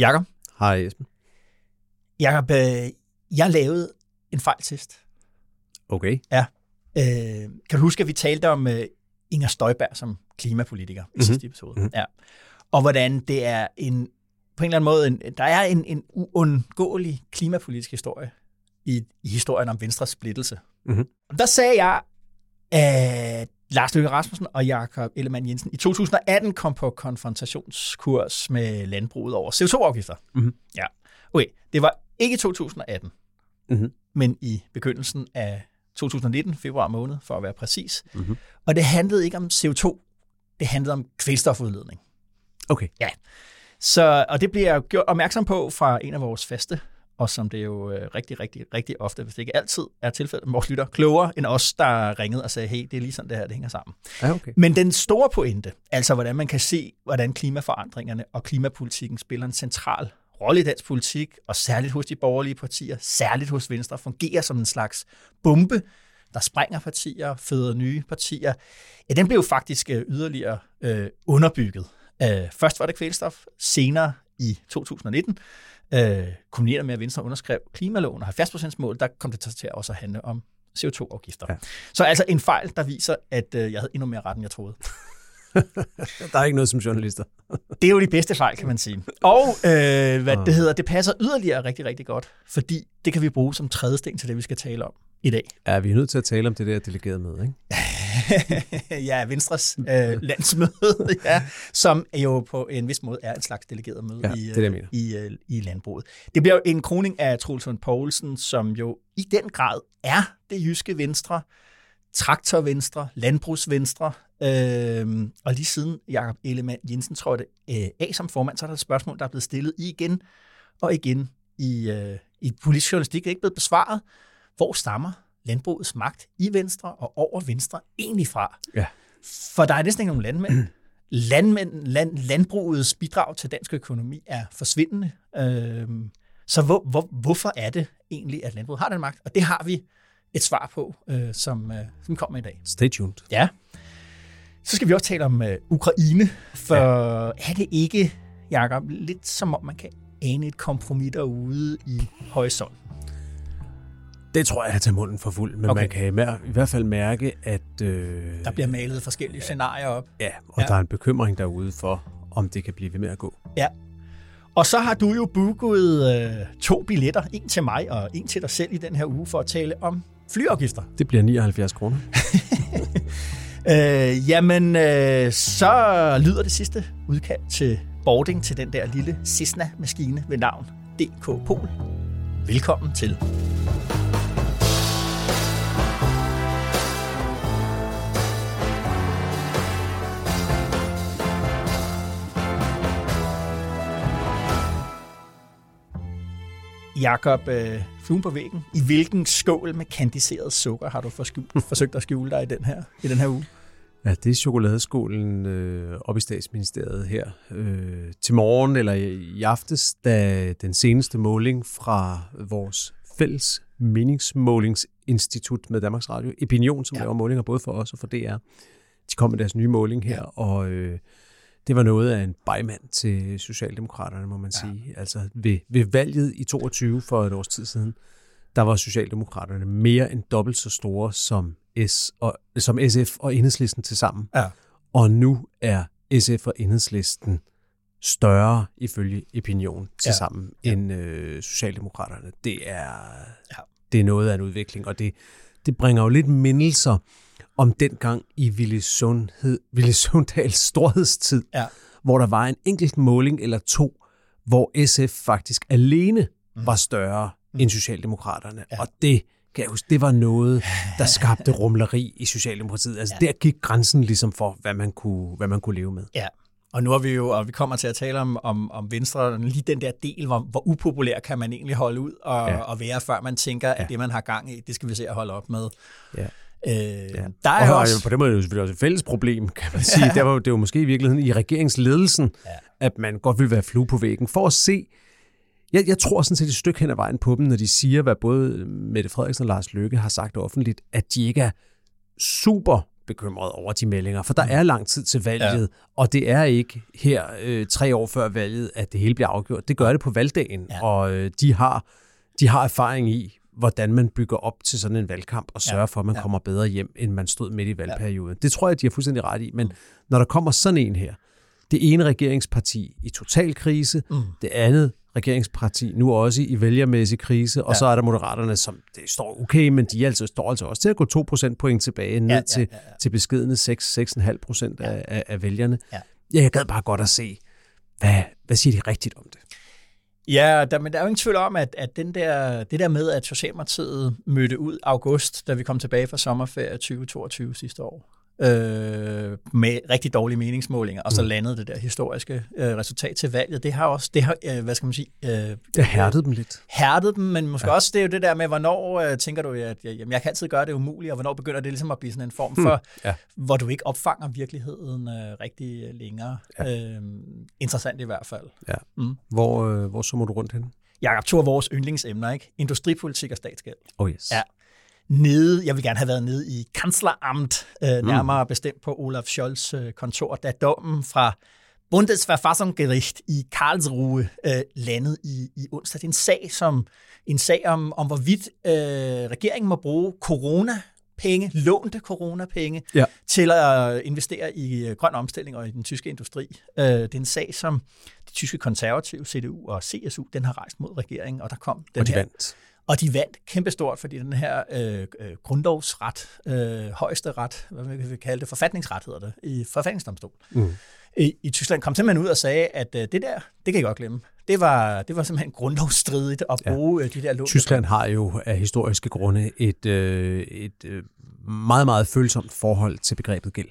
Jakob? Hej Esben. Jakob, øh, jeg lavede en fejltest. Okay. Ja. Øh, kan du huske, at vi talte om øh, Inger Støjberg som klimapolitiker i mm-hmm. sidste episode? Mm-hmm. Ja. Og hvordan det er en, på en eller anden måde, en, der er en, en uundgåelig klimapolitisk historie i, i historien om Venstres splittelse. Mm-hmm. Der sagde jeg, at Lars Løkke Rasmussen og Jakob Ellemann Jensen i 2018 kom på konfrontationskurs med landbruget over CO2-afgifter. Mm-hmm. Ja. Okay, det var ikke i 2018, mm-hmm. men i begyndelsen af 2019, februar måned, for at være præcis. Mm-hmm. Og det handlede ikke om CO2, det handlede om kvælstofudledning. Okay. Ja. Så, og det bliver jeg gjort opmærksom på fra en af vores faste og som det jo øh, rigtig, rigtig, rigtig ofte, hvis det ikke altid er tilfældet, vores lytter klogere end os, der ringede og sagde, hey, det er lige sådan det her, det hænger sammen. Ja, okay. Men den store pointe, altså hvordan man kan se, hvordan klimaforandringerne og klimapolitikken spiller en central rolle i dansk politik, og særligt hos de borgerlige partier, særligt hos Venstre, fungerer som en slags bombe, der sprænger partier, føder nye partier, ja, den blev faktisk øh, yderligere øh, underbygget. Øh, først var det kvælstof, senere i 2019 øh, kombineret med, at Venstre underskrev klimaloven og 70% mål, der kom det til at også handle om CO2-afgifter. Ja. Så altså en fejl, der viser, at øh, jeg havde endnu mere ret, end jeg troede. der er ikke noget som journalister. det er jo de bedste fejl, kan man sige. Og øh, hvad det hedder, det passer yderligere rigtig, rigtig godt, fordi det kan vi bruge som tredje sten til det, vi skal tale om i dag. Ja, vi er nødt til at tale om det der delegerede møde, ikke? ja, Venstres øh, landsmøde, ja, som jo på en vis måde er en slags delegeret møde ja, i, det, det i, øh, i landbruget. Det bliver jo en kroning af Troels Poulsen, som jo i den grad er det jyske Venstre, traktorvenstre, landbrugsvenstre, øh, og lige siden Jakob Ellemann Jensen trådte øh, af som formand, så er der et spørgsmål, der er blevet stillet igen og igen i, øh, i politisk journalistik, er ikke blevet besvaret. Hvor stammer landbrugets magt i Venstre og over Venstre egentlig fra? Ja. For der er næsten ikke nogen landmænd. Landmænd, land, landbrugets bidrag til dansk økonomi er forsvindende. Øhm, så hvor, hvor, hvorfor er det egentlig, at landbruget har den magt? Og det har vi et svar på, øh, som, øh, som kommer i dag. Stay tuned. Ja. Så skal vi også tale om øh, Ukraine, for ja. er det ikke, Jacob, lidt som om man kan ane et kompromis derude i horisonten? Det tror jeg er til munden for fuld, men okay. man kan i hvert fald mærke, at... Øh, der bliver malet forskellige scenarier op. Ja, og ja. der er en bekymring derude for, om det kan blive ved med at gå. Ja. Og så har du jo booket øh, to billetter, en til mig og en til dig selv i den her uge, for at tale om flyafgifter. Det bliver 79 kroner. øh, jamen, øh, så lyder det sidste udkald til boarding til den der lille Cessna-maskine ved navn DK Pol. Velkommen til. Jakob, øh, fluen på væggen. I hvilken skål med kandiseret sukker har du forsøgt at skjule dig i den her, i den her uge? Ja, det er chokoladeskålen øh, op i statsministeriet her øh, til morgen eller i aftes, da den seneste måling fra vores fælles meningsmålingsinstitut med Danmarks Radio, Opinion, som ja. laver målinger både for os og for DR, de kom med deres nye måling her, ja. og øh, det var noget af en bejmand til Socialdemokraterne, må man ja. sige. Altså ved, ved valget i 22 for et års tid siden, der var Socialdemokraterne mere end dobbelt så store som, S og, som SF og Enhedslisten til sammen. Ja. Og nu er SF og Enhedslisten større ifølge opinion til sammen ja. end øh, Socialdemokraterne. Det er, ja. det er noget af en udvikling, og det, det bringer jo lidt mindelser om dengang i Ville, Sundhed, Ville Sunddals storhedstid, ja. hvor der var en enkelt måling eller to, hvor SF faktisk alene mm. var større mm. end Socialdemokraterne. Ja. Og det kan jeg huske, det var noget, der skabte rumleri i Socialdemokratiet. Altså ja. der gik grænsen ligesom for, hvad man kunne, hvad man kunne leve med. Ja, og nu er vi jo, og vi kommer til at tale om, om, om Venstre, lige den der del, hvor, hvor upopulær kan man egentlig holde ud og, ja. og være, før man tænker, ja. at det, man har gang i, det skal vi se at holde op med. Ja. Øh, ja. Der er og, også... på den måde er det jo selvfølgelig også et fælles problem, kan man sige. Ja. Der var, det var måske i virkeligheden i regeringsledelsen, ja. at man godt ville være flue på væggen, for at se, jeg, jeg tror sådan set et stykke hen ad vejen på dem, når de siger, hvad både Mette Frederiksen og Lars Løkke har sagt offentligt, at de ikke er super bekymret over de meldinger, for der er lang tid til valget, ja. og det er ikke her øh, tre år før valget, at det hele bliver afgjort. Det gør det på valgdagen, ja. og øh, de, har, de har erfaring i, hvordan man bygger op til sådan en valgkamp og sørger ja. for, at man ja. kommer bedre hjem, end man stod midt i valgperioden. Ja. Det tror jeg, de har fuldstændig ret i, men mm. når der kommer sådan en her, det ene regeringsparti i total krise, mm. det andet regeringsparti nu også i vælgermæssig krise, og ja. så er der moderaterne, som det står okay, men de altså, står altså også til at gå 2 point tilbage ned ja, ja, til, ja, ja. til beskedende 6-6,5 procent ja. af, af vælgerne. Ja, jeg gad bare godt at se, hvad, hvad siger de rigtigt om det? Ja, der, men der er jo ingen tvivl om, at, at den der, det der med, at Socialdemokratiet mødte ud august, da vi kom tilbage fra sommerferie 2022 sidste år, øh, med rigtig dårlige meningsmålinger, og så mm. landede det der historiske øh, resultat til valget. Det har også, det har, øh, hvad skal man sige... Øh, det hærdede dem lidt. Hærdede dem, men måske ja. også, det er jo det der med, hvornår øh, tænker du, at jamen, jeg kan altid gøre det umuligt, og hvornår begynder det ligesom at blive sådan en form hmm. for, hmm. ja. hvor du ikke opfanger virkeligheden øh, rigtig længere. Ja. Øh, interessant i hvert fald. Ja. Mm. Hvor, øh, hvor så må du rundt hen? Jakob, to af vores yndlingsemner, ikke? Industripolitik og statsgæld. Oh yes. Ja, nede, jeg vil gerne have været nede i kansleramt, øh, mm. nærmere bestemt på Olaf Scholz øh, kontor, da dommen fra Bundesverfassungsgericht i Karlsruhe øh, landede i, i onsdag. Det er en sag, som, en sag om, om hvorvidt øh, regeringen må bruge corona penge, lånte coronapenge, ja. til at investere i øh, grøn omstilling og i den tyske industri. Øh, det er en sag, som de tyske konservative, CDU og CSU, den har rejst mod regeringen, og der kom den og de her, vandt. Og de vandt kæmpestort, fordi den her øh, øh, grundlovsret, øh, højeste ret, hvad vi vil kalde det, forfatningsret hedder det, i forfatningsdomstol, mm. i, i Tyskland kom simpelthen ud og sagde, at øh, det der, det kan I godt glemme. Det var, det var simpelthen grundlovsstridigt at bruge ja. Øh, de der lån. Tyskland har jo af historiske grunde et, øh, et øh, meget, meget følsomt forhold til begrebet gæld.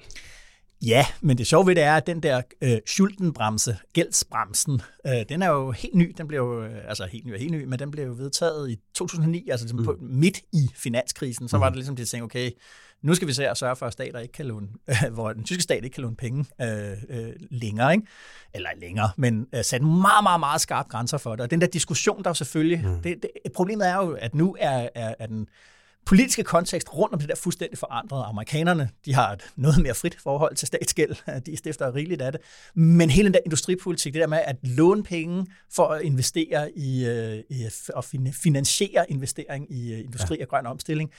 Ja, men det sjove ved det er, at den der øh, Schuldenbremse, gældsbremsen, øh, den er jo helt ny. Den blev jo, øh, altså helt ny og helt ny, men den blev jo vedtaget i 2009, altså ligesom mm. på, midt i finanskrisen. Så mm. var det ligesom, de tænkte, okay, nu skal vi se at sørge for, at stater ikke kan låne, øh, hvor den tyske stat ikke kan låne penge øh, øh, længere, ikke? eller længere, men øh, satte meget, meget, meget skarpe grænser for det. Og den der diskussion, der jo selvfølgelig, mm. det, det, problemet er jo, at nu er, er, er den politiske kontekst rundt om det der fuldstændig forandrede. Amerikanerne, de har et noget mere frit forhold til statsgæld. De stifter rigeligt af det. Men hele den der industripolitik, det der med at låne penge for at investere i, øh, i at finansiere investering i øh, industri ja. og grøn omstilling,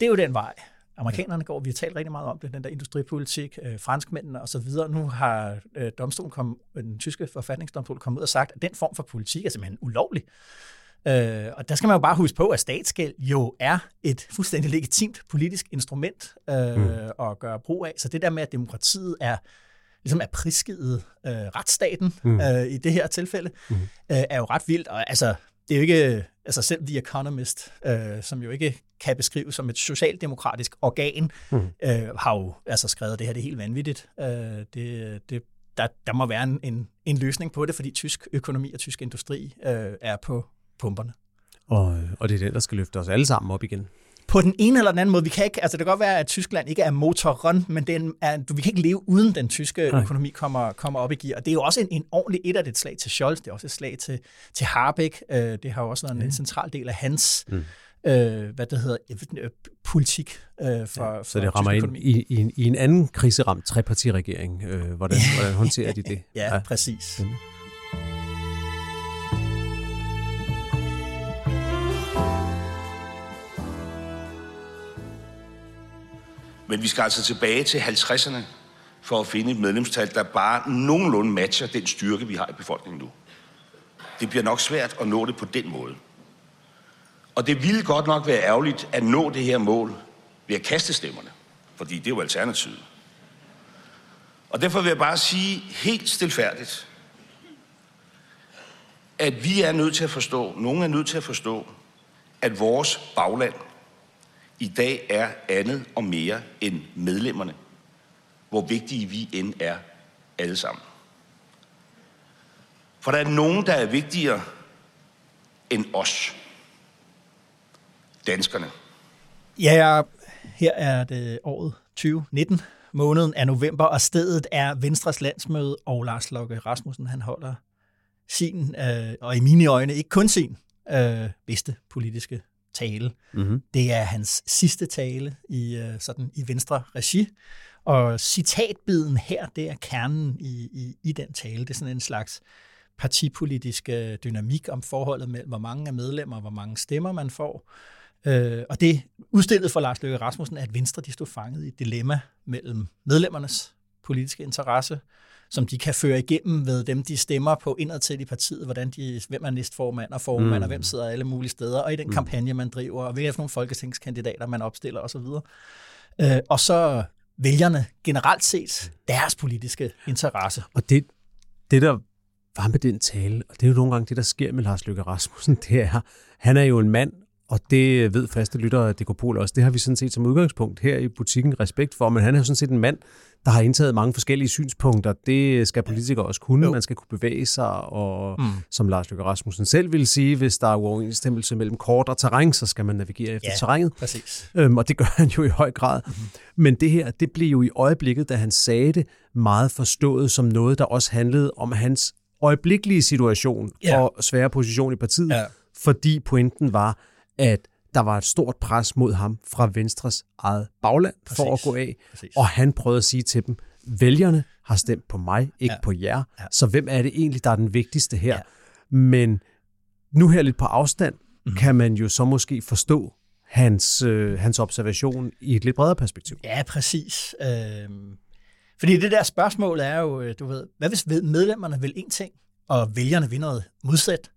det er jo den vej. Amerikanerne går, vi har talt rigtig meget om det, den der industripolitik, øh, franskmændene og så videre. Nu har øh, domstolen kom, den tyske forfatningsdomstol kommet ud og sagt, at den form for politik er simpelthen ulovlig. Øh, og der skal man jo bare huske på, at statsgæld jo er et fuldstændig legitimt politisk instrument øh, mm. at gøre brug af. Så det der med, at demokratiet er ligesom er prisgivet øh, retsstaten mm. øh, i det her tilfælde, mm. øh, er jo ret vildt. Og altså, det er jo ikke, altså selv The Economist, øh, som jo ikke kan beskrives som et socialdemokratisk organ, mm. øh, har jo altså skrevet, det her det er helt vanvittigt. Øh, det, det, der, der må være en, en, en løsning på det, fordi tysk økonomi og tysk industri øh, er på, pumperne. Og, og det er den, der skal løfte os alle sammen op igen. På den ene eller den anden måde. Vi kan ikke, altså det kan godt være, at Tyskland ikke er motorrun, men den er, vi kan ikke leve uden den tyske Nej. økonomi kommer, kommer op i gear. Og det er jo også en, en ordentlig et af det slag til Scholz, det er også et slag til, til Harbeck. Øh, det har jo også været en ja. central del af hans mm. øh, hvad det hedder, øh, politik øh, for, ja, Så det rammer ind i, i, en, i en anden kriseramt trepartiregering. Øh, hvordan, hvordan håndterer de det? ja, ja, præcis. Ja. Men vi skal altså tilbage til 50'erne for at finde et medlemstal, der bare nogenlunde matcher den styrke, vi har i befolkningen nu. Det bliver nok svært at nå det på den måde. Og det ville godt nok være ærgerligt at nå det her mål ved at kaste stemmerne, fordi det er jo alternativet. Og derfor vil jeg bare sige helt stilfærdigt, at vi er nødt til at forstå, nogen er nødt til at forstå, at vores bagland i dag er andet og mere end medlemmerne, hvor vigtige vi end er alle sammen. For der er nogen, der er vigtigere end os. Danskerne. Ja, her er det året 2019. Måneden er november, og stedet er Venstres landsmøde, og Lars Lokke Rasmussen, han holder sin, øh, og i mine øjne ikke kun sin, øh, bedste politiske tale. Mm-hmm. Det er hans sidste tale i, øh, sådan, i venstre regi. Og citatbiden her, det er kernen i, i, i den tale. Det er sådan en slags partipolitisk dynamik om forholdet mellem, hvor mange er medlemmer, hvor mange stemmer man får. Øh, og det udstillet for Lars Løkke Rasmussen, at Venstre de stod fanget i et dilemma mellem medlemmernes politiske interesse, som de kan føre igennem ved dem, de stemmer på indadtil i partiet, hvordan de, hvem er næstformand og formand, mm. og hvem sidder alle mulige steder, og i den mm. kampagne, man driver, og hvilke nogle folketingskandidater, man opstiller osv. Øh, og så vælgerne generelt set deres politiske interesse. Og det, det der var med den tale, og det er jo nogle gange det, der sker med Lars Løkke Rasmussen, det er, han er jo en mand, og det ved faste lyttere af Dekopol også. Det har vi sådan set som udgangspunkt her i butikken respekt for, men han er jo sådan set en mand, der har indtaget mange forskellige synspunkter. Det skal politikere også kunne. Jo. Man skal kunne bevæge sig, og mm. som Lars Løkke Rasmussen selv vil sige, hvis der er uoverensstemmelse mellem kort og terræn, så skal man navigere efter ja, terrænet. Præcis. Øhm, og det gør han jo i høj grad. Mm-hmm. Men det her, det blev jo i øjeblikket, da han sagde det, meget forstået som noget, der også handlede om hans øjeblikkelige situation ja. og svære position i partiet. Ja. Fordi pointen var, at der var et stort pres mod ham fra Venstres eget bagland Præcis. for at gå af. Præcis. Og han prøvede at sige til dem, vælgerne har stemt på mig, ikke ja. på jer. Ja. Så hvem er det egentlig, der er den vigtigste her? Ja. Men nu her lidt på afstand, mm-hmm. kan man jo så måske forstå hans, øh, hans observation i et lidt bredere perspektiv. Ja, præcis. Øh, fordi det der spørgsmål er jo, øh, du ved, hvad hvis medlemmerne vil en ting, og vælgerne vil noget modsat?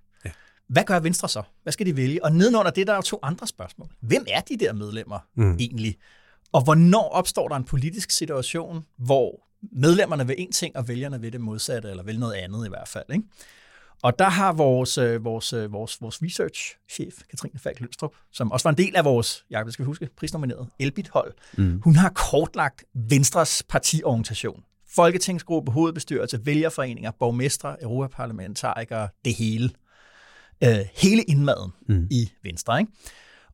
Hvad gør Venstre så? Hvad skal de vælge? Og nedenunder det, der er jo to andre spørgsmål. Hvem er de der medlemmer mm. egentlig? Og hvornår opstår der en politisk situation, hvor medlemmerne vil en ting, og vælgerne vil det modsatte, eller vil noget andet i hvert fald. Ikke? Og der har vores, øh, vores, øh, vores, vores research-chef, Katrine Falk Lønstrup, som også var en del af vores, jeg skal huske, prisnomineret Elbit-hold, mm. hun har kortlagt Venstres partiorganisation. Folketingsgruppe, hovedbestyrelse, vælgerforeninger, borgmestre, europaparlamentarikere, det hele øh, hele indmaden mm. i Venstre. Ikke?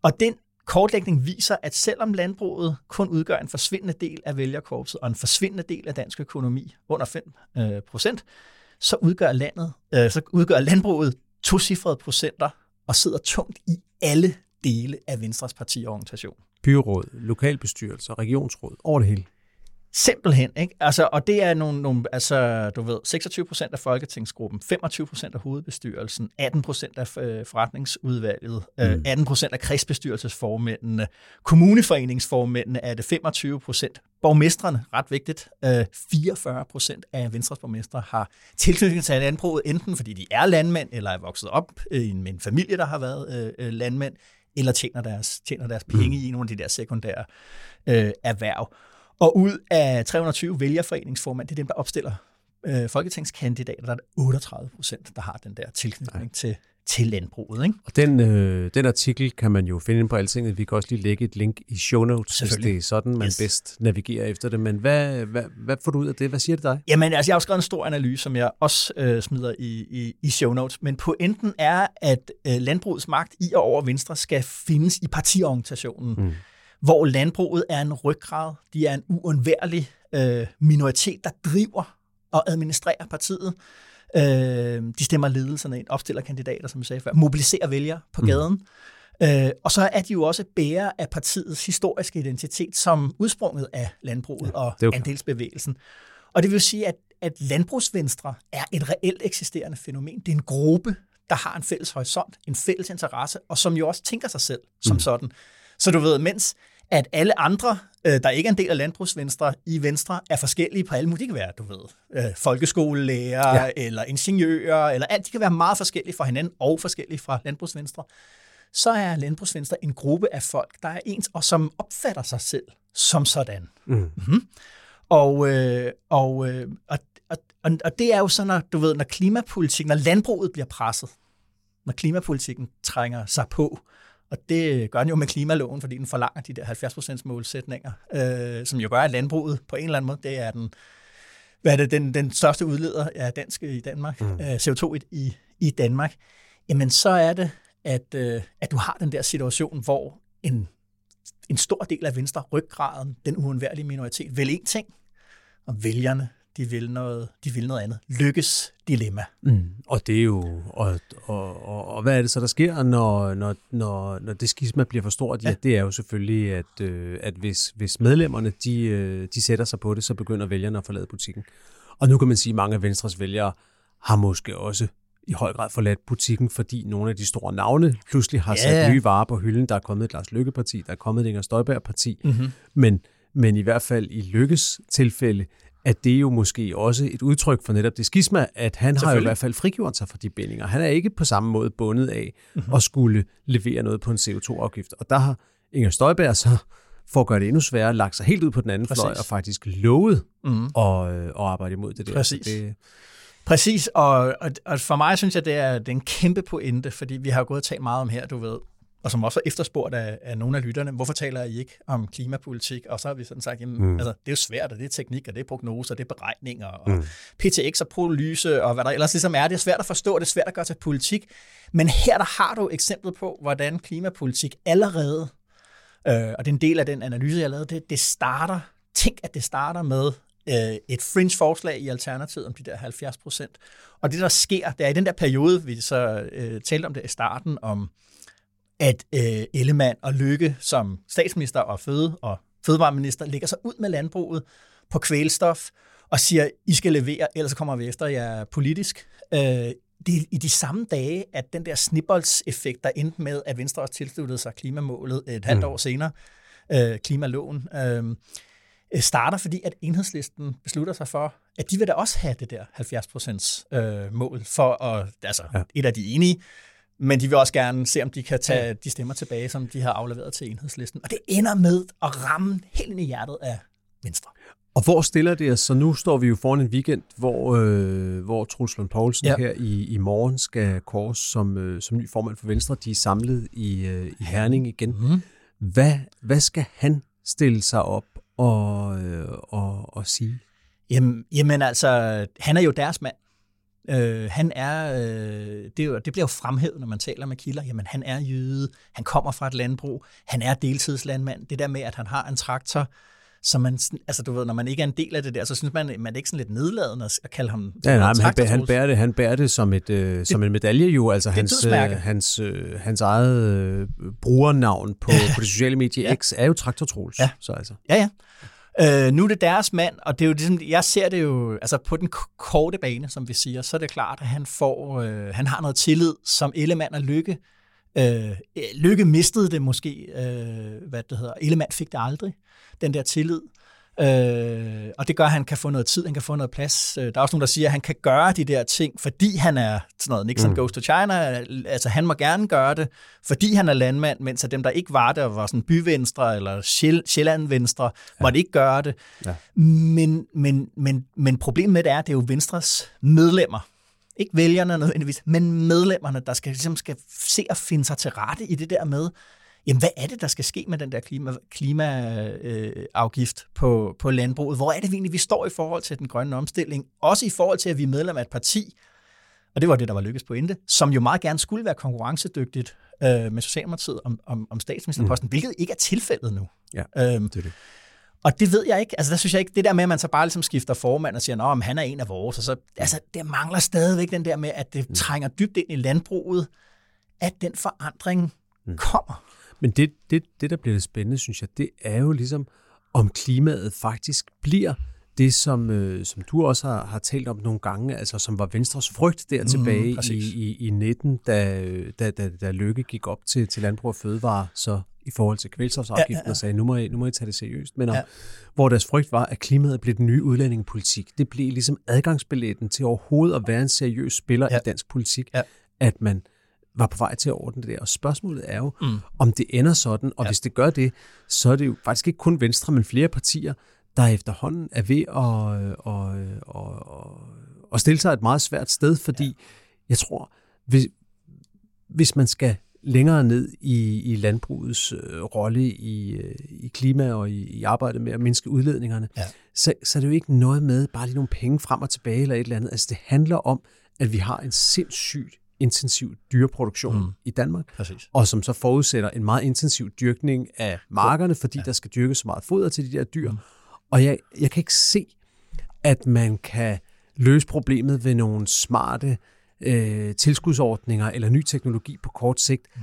Og den kortlægning viser, at selvom landbruget kun udgør en forsvindende del af vælgerkorpset og en forsvindende del af dansk økonomi, under 5 øh, procent, så udgør, landet, øh, så udgør landbruget tocifrede procenter og sidder tungt i alle dele af Venstres partiorganisation. Byråd, lokalbestyrelser, regionsråd, over det hele. Simpelthen, ikke? Altså, og det er nogle, nogle altså, du ved, 26 procent af folketingsgruppen, 25 procent af hovedbestyrelsen, 18 procent af øh, forretningsudvalget, øh, mm. 18 procent af kredsbestyrelsesformændene, kommuneforeningsformændene er det 25 procent, borgmestrene, ret vigtigt, 44 øh, procent af Venstres borgmestre har tilknytning til landbruget, enten fordi de er landmænd, eller er vokset op i en, familie, der har været landmænd, eller tjener deres, tjener deres penge mm. i nogle af de der sekundære øh, erhverv. Og ud af 320 vælgerforeningsformand, det er dem, der opstiller øh, folketingskandidater, der er 38 procent, der har den der tilknytning til, til landbruget. Ikke? Og den, øh, den artikel kan man jo finde på Altinget. Vi kan også lige lægge et link i show notes, hvis det er sådan, man yes. bedst navigerer efter det. Men hvad, hvad, hvad får du ud af det? Hvad siger det dig? Jamen, altså, jeg har skrevet en stor analyse, som jeg også øh, smider i, i, i show notes. Men pointen er, at øh, landbrugets magt i og over Venstre skal findes i partiorganisationen. Mm hvor landbruget er en ryggrad, de er en uundværlig øh, minoritet, der driver og administrerer partiet. Øh, de stemmer ledelserne ind, opstiller kandidater, som jeg sagde før, mobiliserer vælgere på mm. gaden. Mm. Øh, og så er de jo også bærer af partiets historiske identitet som udsprunget af landbruget ja, og andelsbevægelsen. Og det vil sige, at, at landbrugsvenstre er et reelt eksisterende fænomen. Det er en gruppe, der har en fælles horisont, en fælles interesse, og som jo også tænker sig selv som mm. sådan. Så du ved, mens at alle andre, øh, der ikke er en del af landbrugsvenstre, i Venstre, er forskellige på alle mulige. De kan være, du ved, øh, folkeskolelærer, ja. eller ingeniører, eller alt. De kan være meget forskellige fra hinanden, og forskellige fra landbrugsvenstre. Så er landbrugsvenstre en gruppe af folk, der er ens, og som opfatter sig selv som sådan. Mm. Mm-hmm. Og, øh, og, øh, og, og, og det er jo sådan, når, du ved, når klimapolitikken, når landbruget bliver presset, når klimapolitikken trænger sig på, og det gør den jo med klimaloven, fordi den forlanger de der 70% målsætninger, øh, som jo gør, at landbruget på en eller anden måde, det er den, hvad er det, den, den største udleder af dansk i Danmark, mm. øh, CO2 i, i Danmark, jamen så er det, at, øh, at du har den der situation, hvor en, en stor del af venstre ryggraden, den uundværlige minoritet, vil en ting, og vælgerne, de vil noget, de vil noget andet. Lykkes dilemma. Mm. Og det er jo, og, og, og, og hvad er det så, der sker, når, når, når, når det skisma bliver for stort? Ja, ja det er jo selvfølgelig, at, øh, at hvis, hvis medlemmerne, de, øh, de sætter sig på det, så begynder vælgerne at forlade butikken. Og nu kan man sige, at mange af Venstres vælgere har måske også i høj grad forladt butikken, fordi nogle af de store navne pludselig har sat ja. nye varer på hylden. Der er kommet et Lars Lykke-parti, der er kommet et Inger Støjberg-parti. Mm-hmm. Men, men i hvert fald i Lykkes tilfælde, at det er jo måske også et udtryk for netop det skisma, at han har jo i hvert fald frigjort sig fra de bindinger. Han er ikke på samme måde bundet af mm-hmm. at skulle levere noget på en CO2-afgift. Og der har Inger Støjberg så, for at gøre det endnu sværere, lagt sig helt ud på den anden Præcis. fløj og faktisk lovet mm-hmm. at, øh, at arbejde imod det der. Præcis. det, Præcis, og, og, og for mig synes jeg, det er, det er en kæmpe pointe, fordi vi har jo gået og talt meget om her, du ved, og som også er efterspurgt af, af nogle af lytterne, hvorfor taler I ikke om klimapolitik? Og så har vi sådan sagt, jamen, mm. altså, det er jo svært, og det er teknik, og det er prognoser, det er beregninger, og mm. PTX og prolyse, og hvad der ellers ligesom er. Det er svært at forstå, det er svært at gøre til politik. Men her der har du eksemplet på, hvordan klimapolitik allerede, øh, og det er en del af den analyse, jeg lavede, det, det starter, tænk at det starter med øh, et fringe-forslag i Alternativet om de der 70 procent. Og det, der sker, det er i den der periode, vi så øh, talte om det i starten, om at øh, Ellemann og Lykke som statsminister og føde og fødevareminister lægger sig ud med landbruget på kvælstof og siger, I skal levere, ellers kommer vi efter jer politisk. Øh, det er i de samme dage, at den der snibboldseffekt, der endte med, at Venstre også tilsluttede sig klimamålet et halvt mm. år senere, øh, klimaloven, øh, Øh, starter, fordi at enhedslisten beslutter sig for, at de vil da også have det der 70% øh, mål for at, altså ja. et af de enige, men de vil også gerne se, om de kan tage ja. de stemmer tilbage, som de har afleveret til enhedslisten. Og det ender med at ramme helt ind i hjertet af Venstre. Og hvor stiller det os? Så nu står vi jo foran en weekend, hvor, øh, hvor Truls Lund Poulsen ja. her i, i morgen skal kors som, øh, som ny formand for Venstre. De er samlet i, øh, i Herning igen. Mm. Hvad, hvad skal han stille sig op at, øh, at, at sige? Jamen, jamen altså, han er jo deres mand. Øh, han er, øh, det, jo, det bliver jo fremhævet, når man taler med kilder, jamen han er jøde, han kommer fra et landbrug, han er deltidslandmand. Det der med, at han har en traktor, så man, altså du ved, når man ikke er en del af det der, så synes man, man er ikke sådan lidt nedladende at kalde ham ja, nej, men han, bærer, han, bærer det, han bærer det som, et, øh, det, som en medalje jo, altså hans, øh, hans, øh, hans eget øh, brugernavn på, på det sociale medie ja. X er jo Traktor Troels. Ja. Så altså. ja, ja. Øh, nu er det deres mand, og det er jo ligesom, jeg ser det jo, altså på den korte bane, som vi siger, så er det klart, at han får, øh, han har noget tillid, som Ellemann og Lykke. Øh, Lykke mistede det måske, øh, hvad det hedder, Ellemann fik det aldrig, den der tillid. Øh, og det gør, at han kan få noget tid, han kan få noget plads. Øh, der er også nogen, der siger, at han kan gøre de der ting, fordi han er sådan noget Nixon mm. goes to China. Altså han må gerne gøre det, fordi han er landmand, mens at dem, der ikke var der, var sådan byvenstre eller Sjælland-venstre, ja. måtte ikke gøre det. Ja. Men, men, men, men problemet med det er, at det er jo Venstres medlemmer, ikke vælgerne nødvendigvis, men medlemmerne, der skal, ligesom skal se at finde sig til rette i det der med, jamen hvad er det, der skal ske med den der klimaafgift klima, øh, på, på landbruget? Hvor er det egentlig, vi står i forhold til den grønne omstilling? Også i forhold til, at vi er medlem af et parti, og det var det, der var lykkes på inde, som jo meget gerne skulle være konkurrencedygtigt øh, med Socialdemokratiet om, om, om statsministerposten, mm. hvilket ikke er tilfældet nu. Ja, øhm, det er det. Og det ved jeg ikke. Altså, der synes jeg ikke, det der med, at man så bare ligesom skifter formand og siger, at han er en af vores, og så, altså, det mangler stadigvæk den der med, at det mm. trænger dybt ind i landbruget, at den forandring mm. kommer. Men det, det, det, der bliver det spændende, synes jeg, det er jo ligesom, om klimaet faktisk bliver det, som, øh, som du også har, har talt om nogle gange, altså som var Venstres frygt der mm, tilbage mm, i, i, i 19, da, da, da, da Lykke gik op til, til Landbrug og Fødevare, så i forhold til kvælstofsafgiften ja, ja, ja. og sagde, nu må, I, nu må I tage det seriøst. Men om, ja. hvor deres frygt var, at klimaet blev den nye udlændingepolitik. Det blev ligesom adgangsbilletten til overhovedet at være en seriøs spiller ja. i dansk politik, ja. at man var på vej til at ordne det der. Og spørgsmålet er jo, mm. om det ender sådan, og ja. hvis det gør det, så er det jo faktisk ikke kun Venstre, men flere partier, der efterhånden er ved at, at, at, at stille sig et meget svært sted, fordi ja. jeg tror, hvis, hvis man skal længere ned i, i landbrugets øh, rolle i, øh, i klima og i, i arbejdet med at mindske udledningerne, ja. så, så er det jo ikke noget med bare lige nogle penge frem og tilbage eller et eller andet. Altså det handler om, at vi har en sindssygt intensiv dyreproduktion mm. i Danmark, Præcis. og som så forudsætter en meget intensiv dyrkning af markerne, fordi ja. der skal dyrkes så meget foder til de der dyr. Mm. Og jeg, jeg kan ikke se, at man kan løse problemet ved nogle smarte øh, tilskudsordninger eller ny teknologi på kort sigt. Mm.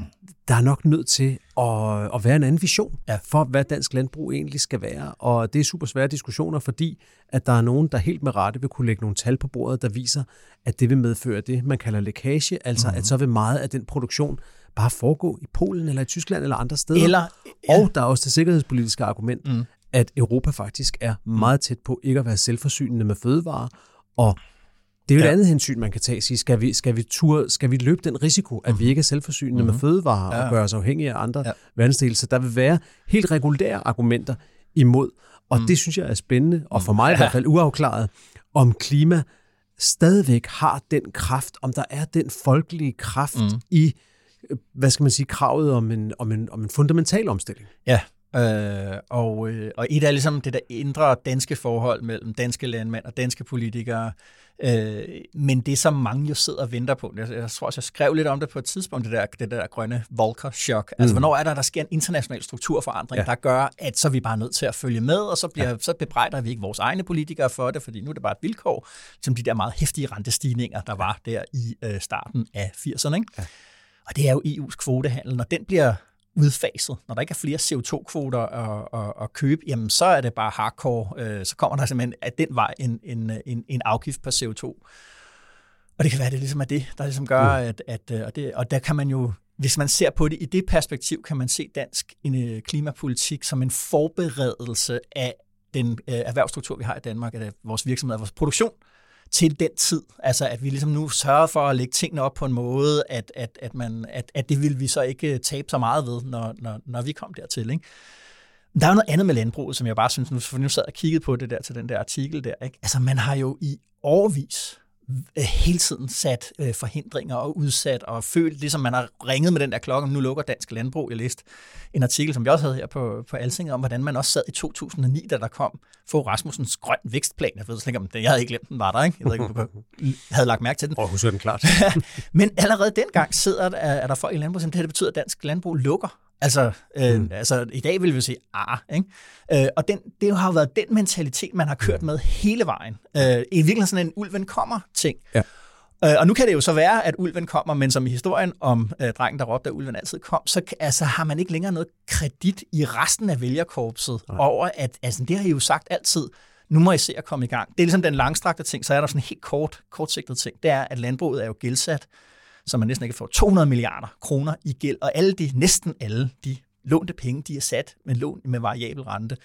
Der er nok nødt til at, at være en anden vision ja. for, hvad dansk landbrug egentlig skal være. Og det er super svære diskussioner, fordi at der er nogen, der helt med rette vil kunne lægge nogle tal på bordet, der viser, at det vil medføre det, man kalder lækage, altså mm. at så vil meget af den produktion bare foregå i Polen eller i Tyskland eller andre steder. Eller, ja. Og der er også det sikkerhedspolitiske argument, mm. at Europa faktisk er meget tæt på ikke at være selvforsynende med fødevarer, og det er jo ja. et andet hensyn, man kan tage. Sige, skal, vi, skal, vi tur, skal vi løbe den risiko, at vi mhm. ikke er selvforsynende mm-hmm. med fødevarer ja. og gøre os afhængige af andre ja. verdensdele? Så der vil være helt regulære argumenter imod. Og mm. det synes jeg er spændende, og for mig ja. i hvert fald uafklaret, om klima stadigvæk har den kraft, om der er den folkelige kraft mm. i, hvad skal man sige, kravet om en, om en, om en fundamental omstilling. Ja, Øh, og, øh, og et er ligesom det der indre danske forhold mellem danske landmænd og danske politikere, øh, men det som mange jo sidder og venter på, jeg, jeg tror også, jeg skrev lidt om det på et tidspunkt, det der, det der grønne Volcker-chok. Altså, mm. hvornår er der, der sker en international strukturforandring, ja. der gør, at så er vi bare nødt til at følge med, og så, bliver, ja. så bebrejder vi ikke vores egne politikere for det, fordi nu er det bare et vilkår, som de der meget hæftige rentestigninger, der var der i øh, starten af 80'erne. Ikke? Ja. Og det er jo EU's kvotehandel. Når den bliver udfaset. Når der ikke er flere CO2-kvoter at, at, at købe, jamen så er det bare hardcore. Øh, så kommer der simpelthen af den vej en, en, en, en afgift på CO2. Og det kan være, det ligesom er det, der ligesom gør, at, at øh, og, det, og der kan man jo, hvis man ser på det i det perspektiv, kan man se dansk en, klimapolitik som en forberedelse af den øh, erhvervsstruktur, vi har i Danmark, af vores virksomhed, af vores produktion, til den tid. Altså at vi ligesom nu sørger for at lægge tingene op på en måde, at, at, at, man, at, at det vil vi så ikke øh, tabe så meget ved, når, når, når vi kom dertil. Ikke? Der er jo noget andet med landbruget, som jeg bare synes, nu, for nu sad og kiggede på det der til den der artikel der. Ikke? Altså man har jo i årvis hele tiden sat øh, forhindringer og udsat og følt, ligesom man har ringet med den der klokke, nu lukker dansk landbrug. Jeg læste en artikel, som vi også havde her på, på Alsing, om hvordan man også sad i 2009, da der kom få Rasmussens grøn vækstplan. Jeg ved slet ikke, om det, jeg havde ikke glemt den, var der, ikke? Jeg ved ikke, om du havde lagt mærke til den. Og husker den klart. Men allerede dengang sidder der, er der folk i landbrug, som det betyder, at dansk landbrug lukker. Altså, øh, mm. altså i dag vil vi sige, ah, ikke? Øh, og den, det har jo været den mentalitet, man har kørt med hele vejen. Øh, I virkeligheden sådan en ulven kommer ting. Ja. Øh, og nu kan det jo så være, at ulven kommer, men som i historien om øh, drengen, der råbte, at ulven altid kom, så altså, har man ikke længere noget kredit i resten af vælgerkorpset Nej. over, at altså, det har I jo sagt altid, nu må I se at komme i gang. Det er ligesom den langstrakte ting, så er der sådan en helt kort, kortsigtet ting. Det er, at landbruget er jo gældsat så man næsten ikke får 200 milliarder kroner i gæld, og alle de, næsten alle de lånte penge, de er sat med lån med variabel rente.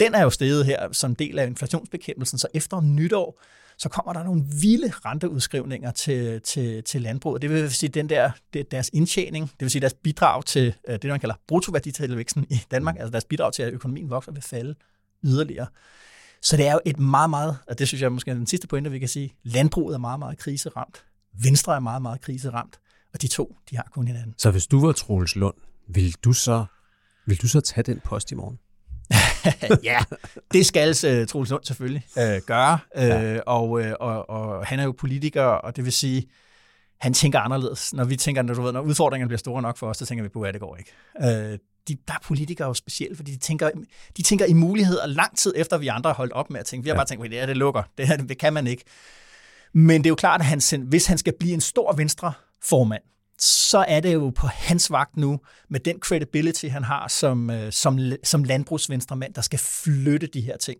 Den er jo steget her som del af inflationsbekæmpelsen, så efter nytår, så kommer der nogle vilde renteudskrivninger til, til, til landbruget. Det vil sige, den der, det, deres indtjening, det vil sige deres bidrag til øh, det, man kalder bruttoværditilvæksten i Danmark, altså deres bidrag til, at økonomien vokser, vil falde yderligere. Så det er jo et meget, meget, og det synes jeg måske er den sidste pointe, vi kan sige, landbruget er meget, meget kriseramt. Venstre er meget, meget kriseramt, og de to, de har kun hinanden. Så hvis du var Troels Lund, vil du så, vil du så tage den post i morgen? ja, det skal uh, Troels Lund selvfølgelig uh, gøre, uh, ja. og, uh, og, og han er jo politiker, og det vil sige, han tænker anderledes. Når vi tænker, når, du ved, når udfordringerne bliver store nok for os, så tænker vi på, at det går ikke. Uh, de, der er politikere jo specielt, fordi de tænker, de tænker i muligheder lang tid efter, vi andre har holdt op med at tænke. Vi har ja. bare tænkt, at det, her, det lukker. Det her det kan man ikke. Men det er jo klart, at han, hvis han skal blive en stor venstre formand, så er det jo på hans vagt nu, med den credibility, han har som, øh, som, som landbrugsvenstremand, der skal flytte de her ting.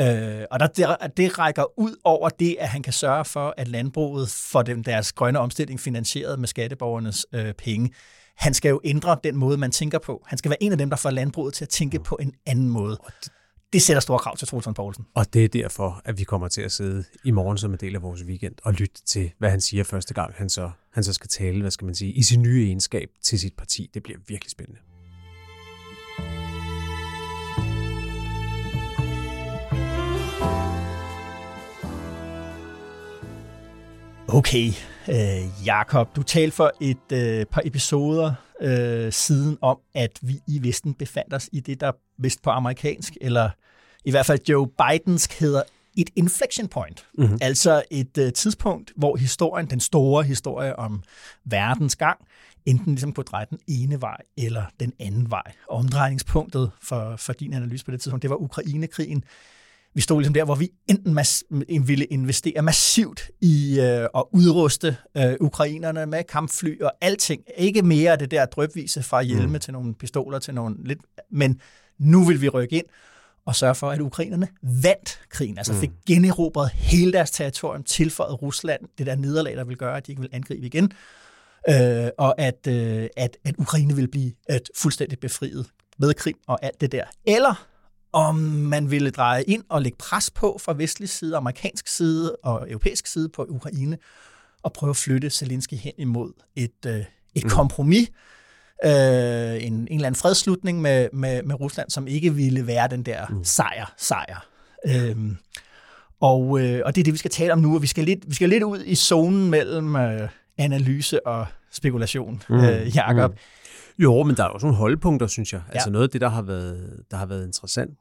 Øh, og der, det, det rækker ud over det, at han kan sørge for, at landbruget får dem deres grønne omstilling finansieret med skatteborgernes øh, penge. Han skal jo ændre den måde, man tænker på. Han skal være en af dem, der får landbruget til at tænke på en anden måde det sætter store krav til Troels Poulsen. Og det er derfor, at vi kommer til at sidde i morgen som en del af vores weekend og lytte til, hvad han siger første gang, han så, han så skal tale, hvad skal man sige, i sin nye egenskab til sit parti. Det bliver virkelig spændende. Okay, øh, Jakob, du talte for et øh, par episoder øh, siden om, at vi i Vesten befandt os i det, der vist på amerikansk, eller i hvert fald Joe Bidens hedder et inflection point. Mm-hmm. Altså et øh, tidspunkt, hvor historien, den store historie om verdens gang, enten ligesom kunne dreje den ene vej eller den anden vej. Og omdrejningspunktet for, for din analyse på det tidspunkt, det var Ukrainekrigen. Vi stod ligesom der, hvor vi enten mas- ville investere massivt i øh, at udruste øh, ukrainerne med kampfly og alting. Ikke mere af det der drøbvise fra hjelme mm. til nogle pistoler til nogle lidt... Men nu vil vi rykke ind og sørge for, at ukrainerne vandt krigen, altså fik generobret hele deres territorium, tilføjet Rusland det der nederlag, der vil gøre, at de ikke vil angribe igen, øh, og at, øh, at, at Ukraine vil blive et fuldstændig befriet med Krim og alt det der. Eller om man ville dreje ind og lægge pres på fra vestlig side, amerikansk side og europæisk side på Ukraine, og prøve at flytte Zelensky hen imod et, øh, et mm. kompromis, øh, en, en eller anden fredslutning med, med, med Rusland, som ikke ville være den der mm. sejr, sejr. Øhm, og, øh, og det er det, vi skal tale om nu, og vi skal lidt, vi skal lidt ud i zonen mellem øh, analyse og spekulation, mm. øh, Jacob. Mm. Jo, men der er også nogle holdepunkter, synes jeg. Altså ja. Altså noget af det, der har været, der har været interessant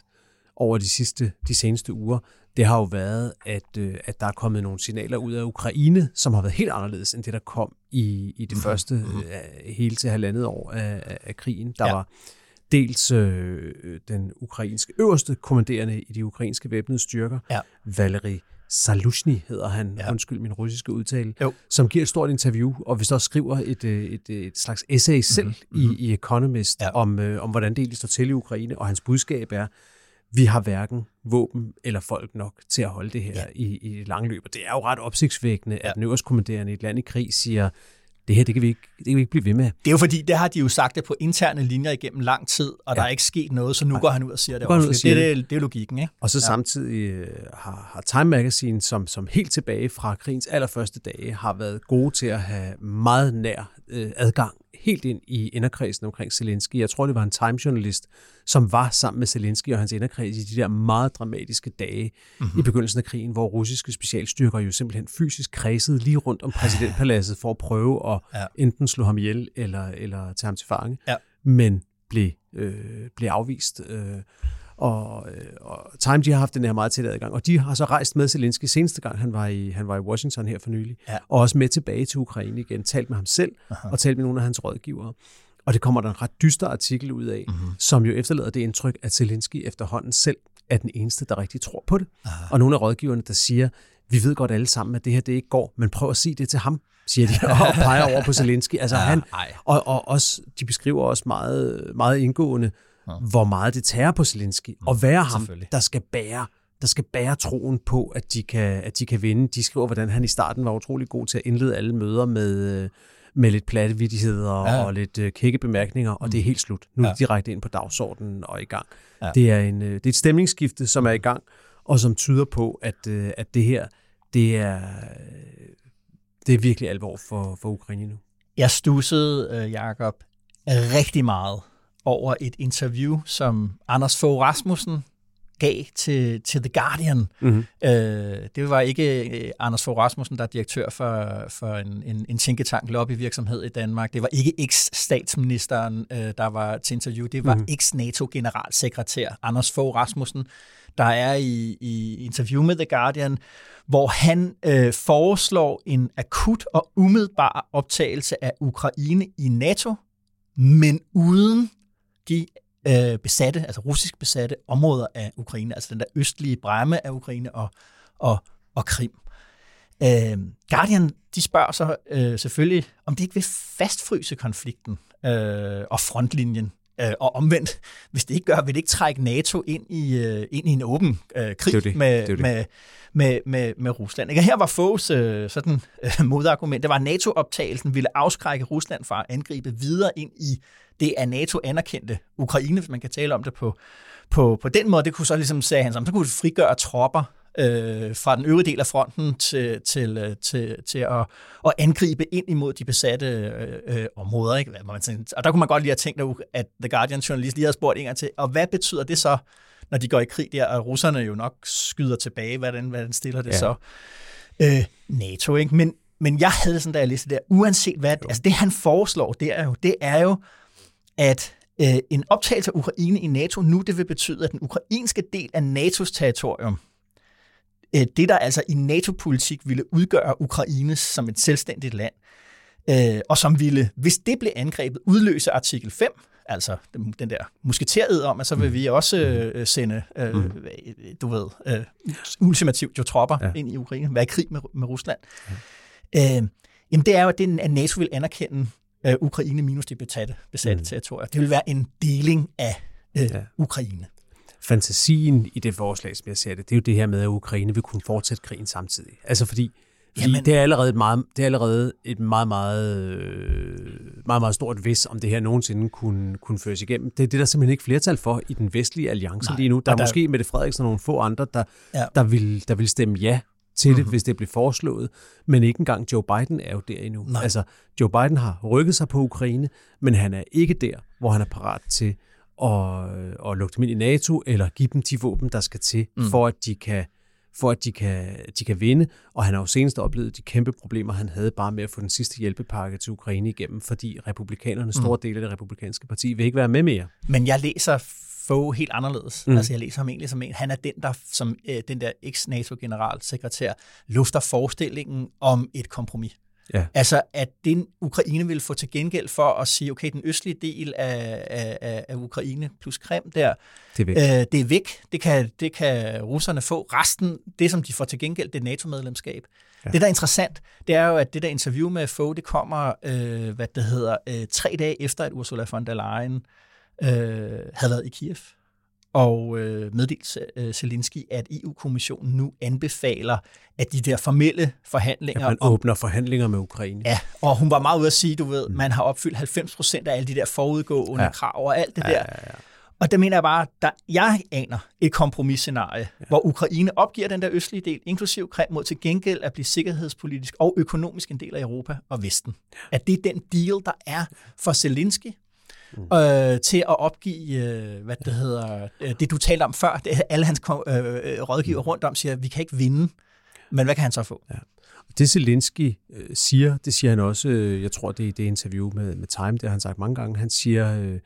over de sidste, de seneste uger, det har jo været, at, øh, at der er kommet nogle signaler ud af Ukraine, som har været helt anderledes end det, der kom i, i det mm-hmm. første mm-hmm. hele til halvandet år af, af, af krigen. Der ja. var dels øh, den ukrainske øverste kommanderende i de ukrainske væbnede styrker, ja. Valery Salushny hedder han, ja. undskyld min russiske udtale, jo. som giver et stort interview, og hvis der skriver et, øh, et, et slags essay selv mm-hmm. i, i Economist ja. om, øh, om, hvordan det egentlig står til i Ukraine, og hans budskab er, vi har hverken våben eller folk nok til at holde det her ja. i, i langløb. Og det er jo ret opsigtsvækkende, ja. at den øverste kommanderende i et land i krig siger, det her, det kan, vi ikke, det kan vi ikke blive ved med. Det er jo fordi, det har de jo sagt det på interne linjer igennem lang tid, og ja. der er ikke sket noget, så nu Nej. går han ud og siger det. Også. Det, det, det, det er logikken, ikke? Og så ja. samtidig uh, har, har Time Magazine, som, som helt tilbage fra krigens allerførste dage, har været gode til at have meget nær uh, adgang helt ind i inderkredsen omkring Zelensky. Jeg tror, det var en Time-journalist, som var sammen med Zelensky og hans inderkreds i de der meget dramatiske dage mm-hmm. i begyndelsen af krigen, hvor russiske specialstyrker jo simpelthen fysisk kredsede lige rundt om præsidentpaladset for at prøve at ja. enten slå ham ihjel eller, eller tage ham til fange, ja. men blev, øh, blev afvist. Øh, og, øh, og Time de har haft den her meget tæt adgang, og de har så rejst med Zelensky seneste gang, han var i, han var i Washington her for nylig, ja. og også med tilbage til Ukraine igen, talt med ham selv, Aha. og talt med nogle af hans rådgivere. Og det kommer der en ret dyster artikel ud af, mm-hmm. som jo efterlader det indtryk, at Zelensky efterhånden selv er den eneste, der rigtig tror på det. Aha. Og nogle af rådgiverne, der siger, vi ved godt alle sammen, at det her det ikke går, men prøv at sige det til ham, siger de, og peger over på Zelensky. Altså ja, han, og, og også, de beskriver også meget, meget indgående, ja. hvor meget det tager på Zelensky, mm, og være ham, der skal bære der skal bære troen på, at de, kan, at de kan vinde. De skriver, hvordan han i starten var utrolig god til at indlede alle møder med, med lidt platte ja. og lidt uh, kække bemærkninger, og mm. det er helt slut. Nu er ja. direkte ind på dagsordenen og i gang. Ja. Det, er en, uh, det er et stemningsskifte, som er i gang, og som tyder på, at, uh, at det her, det er, det er virkelig alvor for, for Ukraine nu. Jeg stussede, Jakob, rigtig meget over et interview, som Anders Fogh Rasmussen gav til, til The Guardian. Mm-hmm. Øh, det var ikke øh, Anders Fogh Rasmussen, der er direktør for, for en, en, en tænketank lobbyvirksomhed i Danmark. Det var ikke eks-statsministeren, øh, der var til interview. Det var mm-hmm. eks-NATO-generalsekretær Anders Fogh Rasmussen, der er i, i interview med The Guardian, hvor han øh, foreslår en akut og umiddelbar optagelse af Ukraine i NATO, men uden de øh, besatte, altså russisk besatte områder af Ukraine, altså den der østlige bræmme af Ukraine og, og, og Krim. Øh, Guardian, de spørger så øh, selvfølgelig, om det ikke vil fastfryse konflikten øh, og frontlinjen. Øh, og omvendt, hvis det ikke gør, vil det ikke trække NATO ind i, øh, ind i en åben øh, krig det det. Med, det det. Med, med, med, med Rusland. Ikke? Her var Foghs øh, sådan, øh, modargument, det var, at NATO-optagelsen ville afskrække Rusland fra at angribe videre ind i det er NATO anerkendte Ukraine, hvis man kan tale om det på, på, på den måde. Det kunne så ligesom, sagde han, så kunne frigøre tropper øh, fra den øvrige del af fronten til, til, øh, til, til at, at angribe ind imod de besatte øh, øh områder. Ikke? Og der kunne man godt lige have tænkt, at The Guardian journalist lige havde spurgt en gang til, og hvad betyder det så, når de går i krig der, og russerne jo nok skyder tilbage, hvordan, hvordan stiller det ja. så? Øh, NATO, ikke? Men, men jeg havde sådan, da jeg læste det der, uanset hvad, jo. altså det han foreslår, det er jo, det er jo at øh, en optagelse af Ukraine i NATO nu, det vil betyde, at den ukrainske del af NATO's territorium, øh, det der altså i NATO-politik ville udgøre Ukraine som et selvstændigt land, øh, og som ville, hvis det blev angrebet, udløse artikel 5, Altså den, den der musketered om, at så vil mm. vi også øh, sende, øh, mm. du ved, øh, ultimativt jo tropper ja. ind i Ukraine, være i krig med, med Rusland. Ja. Øh, jamen det er jo, at, det, at NATO vil anerkende øh, Ukraine minus de besatte, besatte mm. territorier. Det vil være en deling af øh, ja. Ukraine. Fantasien i det forslag, som jeg ser det, det er jo det her med, at Ukraine vil kunne fortsætte krigen samtidig. Altså fordi fordi Jamen, det er allerede et meget, det er allerede et meget, meget, øh, meget, meget stort vis, om det her nogensinde kunne, kunne føres igennem. Det er det, der simpelthen ikke flertal for i den vestlige alliance nej, lige nu. Der er der, måske Mette Frederiksen og nogle få andre, der, ja. der, vil, der vil stemme ja til det, mm-hmm. hvis det bliver foreslået. Men ikke engang Joe Biden er jo der endnu. Nej. Altså, Joe Biden har rykket sig på Ukraine, men han er ikke der, hvor han er parat til at, at lukke dem ind i NATO, eller give dem de våben, der skal til, mm. for at de kan for at de kan, de kan vinde. Og han har jo senest oplevet de kæmpe problemer, han havde bare med at få den sidste hjælpepakke til Ukraine igennem, fordi republikanerne, store mm. dele af det republikanske parti, vil ikke være med mere. Men jeg læser Fogh helt anderledes. Mm. Altså jeg læser ham egentlig som en, han er den, der som øh, den der ex-NATO-generalsekretær lufter forestillingen om et kompromis. Ja. Altså, at den Ukraine vil få til gengæld for at sige, okay, den østlige del af, af, af Ukraine plus Krim der, det er væk. Øh, det, er væk. Det, kan, det kan russerne få. Resten, det som de får til gengæld, det er NATO-medlemskab. Ja. Det, der er interessant, det er jo, at det der interview med Fogh, det kommer, øh, hvad det hedder, øh, tre dage efter, at Ursula von der Leyen øh, havde været i Kiev og øh, meddelt øh, Zelensky, at EU-kommissionen nu anbefaler, at de der formelle forhandlinger... At man om, åbner forhandlinger med Ukraine. Ja, og hun var meget ude at sige, du ved, mm. man har opfyldt 90 procent af alle de der forudgående ja. krav og alt det ja, der. Ja, ja. Og der mener jeg bare, at jeg aner et kompromisscenarie, ja. hvor Ukraine opgiver den der østlige del, inklusiv Krim, mod til gengæld at blive sikkerhedspolitisk og økonomisk en del af Europa og Vesten. Ja. At det er den deal, der er for Zelensky, mm. øh, til at opgive, øh, hvad det hedder, øh, det du talte om før. Det, alle hans øh, rådgiver rundt om siger, at vi kan ikke vinde. Men hvad kan han så få? Ja. Det Zelensky øh, siger, det siger han også, øh, jeg tror det er i det interview med, med Time, det har han sagt mange gange, han siger, øh,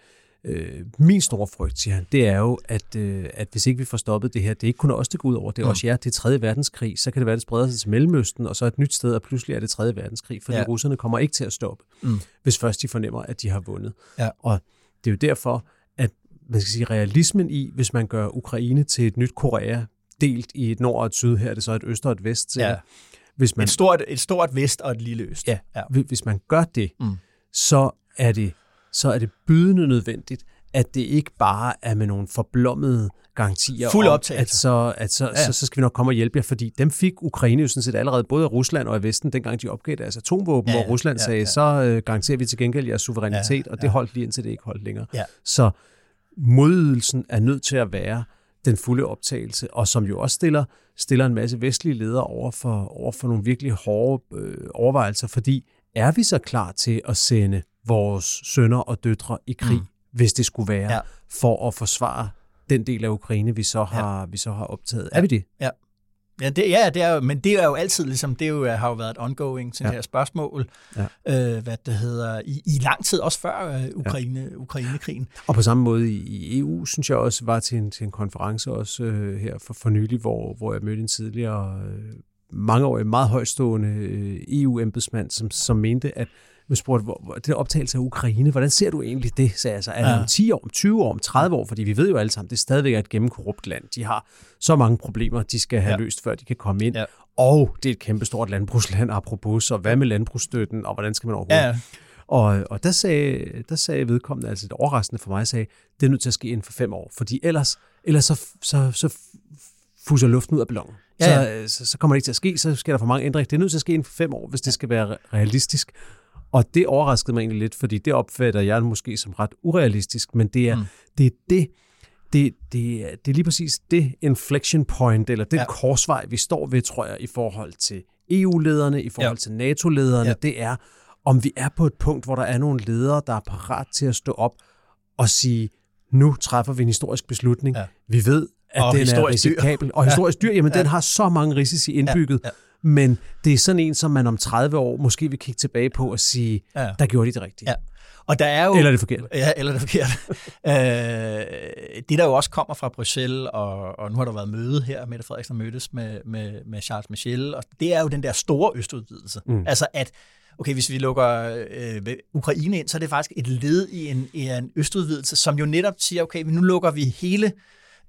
Øh, min store frygt, siger han, det er jo, at, øh, at hvis ikke vi får stoppet det her, det er ikke kun os, det går ud over, det er mm. også jer, det er 3. verdenskrig, så kan det være, det spreder sig til Mellemøsten, og så et nyt sted, og pludselig er det 3. verdenskrig, fordi ja. russerne kommer ikke til at stoppe, mm. hvis først de fornemmer, at de har vundet. Ja. Og det er jo derfor, at man skal sige, realismen i, hvis man gør Ukraine til et nyt Korea, delt i et nord og et syd, her er det så et øst og et vest. Ja. Hvis man, et, stort, et stort vest og et lille øst. Ja, ja. hvis man gør det, mm. så er det så er det bydende nødvendigt, at det ikke bare er med nogle forblommede garantier Fuld om, at, så, at så, ja. så, så skal vi nok komme og hjælpe jer, fordi dem fik Ukraine jo sådan set allerede både af Rusland og af Vesten, dengang de opgav deres atomvåben, ja, ja, hvor Rusland ja, sagde, ja. så øh, garanterer vi til gengæld jeres suverænitet, ja, og det holdt lige indtil det ikke holdt længere. Ja. Så modydelsen er nødt til at være den fulde optagelse, og som jo også stiller, stiller en masse vestlige ledere over for, over for nogle virkelig hårde øh, overvejelser, fordi er vi så klar til at sende vores sønner og døtre i krig, mm. hvis det skulle være, ja. for at forsvare den del af Ukraine, vi så har, ja. vi så har optaget. Er vi det? Ja. Ja, det, ja det er men det er jo altid ligesom, det er jo, har jo været et ongoing til ja. her spørgsmål, ja. øh, hvad det hedder, i, i lang tid, også før øh, Ukraine, ja. Ukraine-krigen. Og på samme måde i, i EU, synes jeg også, var til en, til en konference også øh, her for, for nylig, hvor, hvor jeg mødte en tidligere øh, mangeårig, meget højstående øh, EU-embedsmand, som, som mente, at vi spurgte, hvor, hvor, det optagelse af Ukraine, hvordan ser du egentlig det, sagde jeg så. Er det ja. om 10 år, om 20 år, om 30 år? Fordi vi ved jo alle sammen, det er stadigvæk et gennemkorrupt land. De har så mange problemer, de skal have ja. løst, før de kan komme ind. Ja. Og det er et kæmpestort landbrugsland, apropos, så hvad med landbrugsstøtten, og hvordan skal man overhovedet? Ja. Og, og der, sagde, der sagde vedkommende, altså det overraskende for mig, sagde, det er nødt til at ske inden for fem år, fordi ellers, ellers så, så, så fuser luften ud af ballonen. Ja, ja. Så, så, så kommer det ikke til at ske, så sker der for mange ændringer. Det er nødt til at ske inden for fem år, hvis det skal være realistisk. Og det overraskede mig egentlig lidt, fordi det opfatter jeg måske som ret urealistisk, men det er mm. det, er det, det, det, det er lige præcis det inflection point, eller den ja. korsvej, vi står ved, tror jeg, i forhold til EU-lederne, i forhold ja. til NATO-lederne, ja. det er, om vi er på et punkt, hvor der er nogle ledere, der er parat til at stå op og sige, nu træffer vi en historisk beslutning. Ja. Vi ved, at og den er risikabel. Og historisk dyr, jamen ja. den har så mange risici indbygget. Ja. Ja men det er sådan en, som man om 30 år måske vil kigge tilbage på og sige, ja. der gjorde de det rigtigt. Ja. Og der er jo, eller er det forkert. Ja, eller det forkert. øh, det, der jo også kommer fra Bruxelles, og, og nu har der været møde her, Mette Frederiksen mødtes med, med, med Charles Michel, og det er jo den der store østudvidelse. Mm. Altså at okay, hvis vi lukker øh, Ukraine ind, så er det faktisk et led i en, i en østudvidelse, som jo netop siger, okay, nu lukker vi hele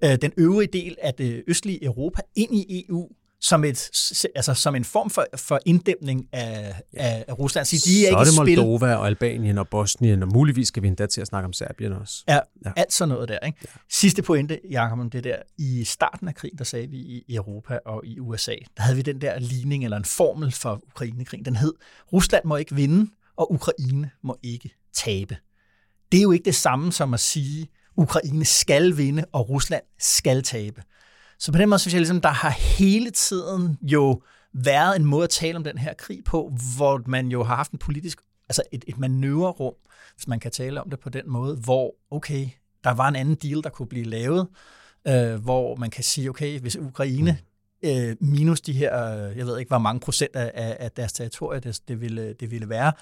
øh, den øvrige del af det østlige Europa ind i EU, som, et, altså, som en form for, for inddæmning af, af, af Rusland. Så, de er, så er det Moldova spil. og Albanien og Bosnien, og muligvis skal vi endda til at snakke om Serbien også. Ja, ja. alt sådan noget der. Ikke? Ja. Sidste pointe, Jacob, om det der. I starten af krigen, der sagde vi i Europa og i USA, der havde vi den der ligning eller en formel for Ukrainekrigen. Den hed, Rusland må ikke vinde, og Ukraine må ikke tabe. Det er jo ikke det samme som at sige, Ukraine skal vinde, og Rusland skal tabe. Så på den måde synes jeg, ligesom, der har hele tiden jo været en måde at tale om den her krig på, hvor man jo har haft en politisk, altså et, et manøvrerum, hvis man kan tale om det på den måde, hvor, okay, der var en anden deal, der kunne blive lavet, øh, hvor man kan sige, okay, hvis Ukraine øh, minus de her, jeg ved ikke, hvor mange procent af, af deres territorie det, det, ville, det ville være,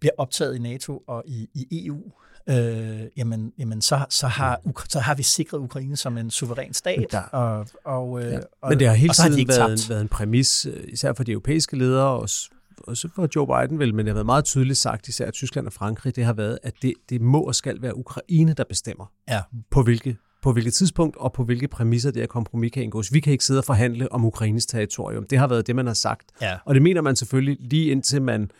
bliver optaget i NATO og i, i EU, øh, jamen, jamen så, så, har, så har vi sikret Ukraine som en suveræn stat. Der, og, og, øh, ja. Men det har hele tiden de været, været en præmis, øh, især for de europæiske ledere, og også for Joe Biden vel, men det har været meget tydeligt sagt, især Tyskland og Frankrig, det har været, at det, det må og skal være Ukraine, der bestemmer, ja. på hvilke på hvilket tidspunkt og på hvilke præmisser det her kompromis kan indgås. Vi kan ikke sidde og forhandle om Ukraines territorium. Det har været det, man har sagt. Ja. Og det mener man selvfølgelig lige indtil man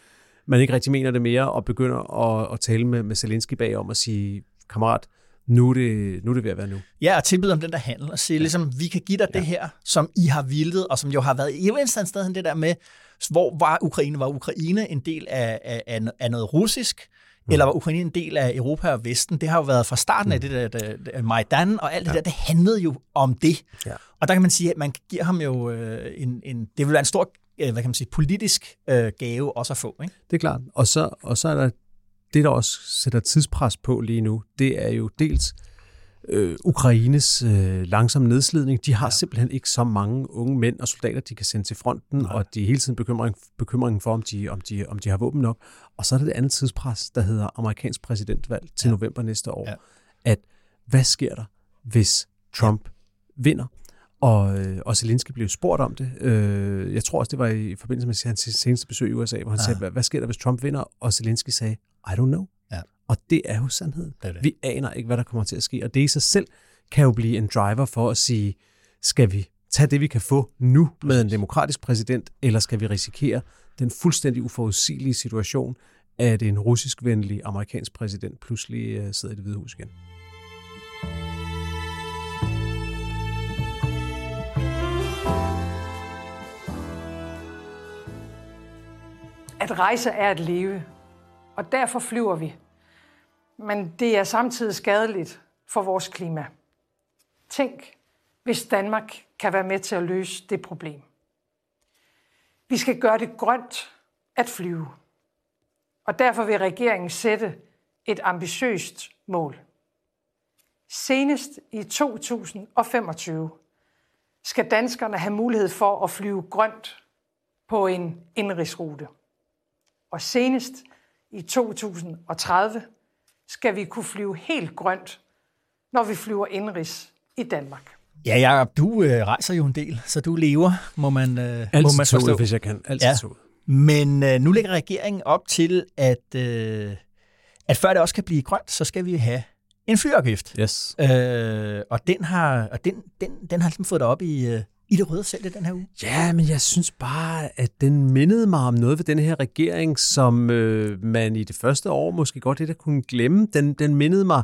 man ikke rigtig mener det mere, og begynder at, at tale med, med Zelensky bag om at sige, kammerat, nu er, det, nu er det ved at være nu. Ja, og tilbyde om den der handel, og sige, ja. ligesom, vi kan give dig ja. det her, som I har vildet, og som jo har været i et sted det der med, hvor var Ukraine? Var Ukraine en del af, af, af noget russisk? Mm. Eller var Ukraine en del af Europa og Vesten? Det har jo været fra starten mm. af det der, der, der Majdan, og alt det ja. der, det handlede jo om det. Ja. Og der kan man sige, at man giver ham jo øh, en, en, det vil være en stor Øh, hvad kan man sige, politisk øh, gave også at få. Ikke? Det er klart. Og så, og så er der det, der også sætter tidspres på lige nu, det er jo dels øh, Ukraines øh, langsom nedslidning. De har ja. simpelthen ikke så mange unge mænd og soldater, de kan sende til fronten, Nej. og de er hele tiden bekymring, bekymringen for, om de, om, de, om de har våben nok. Og så er der det andet tidspres, der hedder amerikansk præsidentvalg til ja. november næste år. Ja. At hvad sker der, hvis Trump ja. vinder? Og, øh, og Zelensky blev spurgt om det. Øh, jeg tror også, det var i forbindelse med hans seneste besøg i USA, hvor han ja. sagde, hvad, hvad sker der, hvis Trump vinder? Og Zelensky sagde, I don't know. Ja. Og det er jo sandheden. Det er det. Vi aner ikke, hvad der kommer til at ske. Og det i sig selv kan jo blive en driver for at sige, skal vi tage det, vi kan få nu med en demokratisk præsident, eller skal vi risikere den fuldstændig uforudsigelige situation, at en russisk-venlig amerikansk præsident pludselig øh, sidder i det hvide hus igen? At rejse er at leve, og derfor flyver vi. Men det er samtidig skadeligt for vores klima. Tænk, hvis Danmark kan være med til at løse det problem. Vi skal gøre det grønt at flyve. Og derfor vil regeringen sætte et ambitiøst mål. Senest i 2025 skal danskerne have mulighed for at flyve grønt på en indrigsrute. Og senest i 2030 skal vi kunne flyve helt grønt, når vi flyver indrigs i Danmark. Ja, Jacob, du øh, rejser jo en del, så du lever, må man, øh, Altid må man forstå. Toget, hvis jeg kan. Altid ja. toget. Men øh, nu lægger regeringen op til, at, øh, at før det også kan blive grønt, så skal vi have en flyafgift. Yes. Øh, og den har, og den, den, den har ligesom fået dig op i, øh, i det røde selv den her uge? Ja, men jeg synes bare, at den mindede mig om noget ved den her regering, som øh, man i det første år måske godt lidt kunne glemme. Den, den mindede mig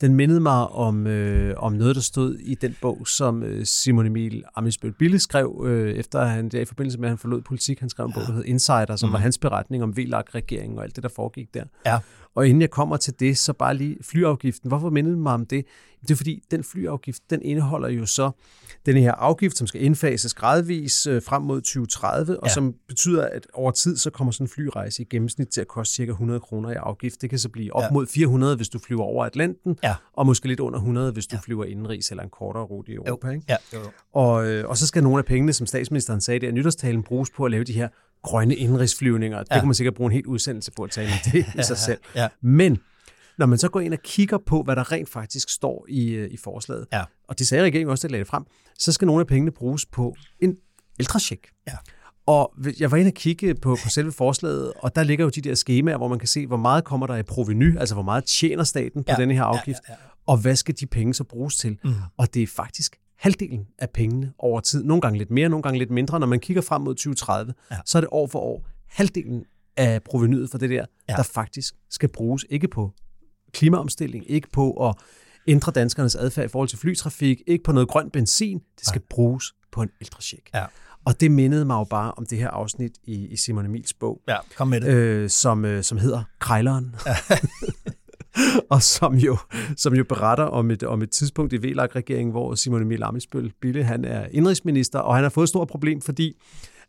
den mindede mig om, øh, om noget, der stod i den bog, som øh, Simon Emil Amisbøl Bille skrev, øh, efter han der i forbindelse med, at han forlod politik. Han skrev en bog, der hed Insider, som mm. var hans beretning om VLAG-regeringen og alt det, der foregik der. Ja. Og inden jeg kommer til det, så bare lige flyafgiften. Hvorfor mindede mig om det? Det er fordi, den flyafgift, den indeholder jo så den her afgift, som skal indfases gradvis øh, frem mod 2030, og ja. som betyder, at over tid, så kommer sådan en flyrejse i gennemsnit til at koste cirka 100 kroner i afgift. Det kan så blive op ja. mod 400, hvis du flyver over Atlanten, ja. og måske lidt under 100, hvis du ja. flyver indenrigs eller en kortere rute i Europa. Jo. Ikke? Ja. Jo. Og, øh, og så skal nogle af pengene, som statsministeren sagde der, nytårstalen bruges på at lave de her grønne indrigsflyvninger. Ja. Det kunne man sikkert bruge en helt udsendelse på at tale om det i sig selv. Ja. Men når man så går ind og kigger på, hvad der rent faktisk står i, øh, i forslaget, ja. og det sagde regeringen også, at lagde det frem, så skal nogle af pengene bruges på en ældrecheck. Ja. Og jeg var inde og kigge på, på selve forslaget, og der ligger jo de der skemaer, hvor man kan se, hvor meget kommer der i proveny, altså hvor meget tjener staten på ja, denne her afgift, ja, ja, ja. og hvad skal de penge så bruges til. Mm. Og det er faktisk halvdelen af pengene over tid. Nogle gange lidt mere, nogle gange lidt mindre. Når man kigger frem mod 2030, ja. så er det år for år halvdelen af provenyet for det der, ja. der faktisk skal bruges. Ikke på klimaomstilling, ikke på at ændre danskernes adfærd i forhold til flytrafik, ikke på noget grønt benzin. Det skal ja. bruges på en ældre Ja. Og det mindede mig jo bare om det her afsnit i, i Simon Emils bog. Ja, kom med det. Øh, som, øh, som hedder Krejleren. Ja. og som jo, som jo beretter om et, om et tidspunkt i VLAG-regeringen, hvor Simon Emil Amitsbøl Bille, han er indrigsminister, og han har fået et stort problem, fordi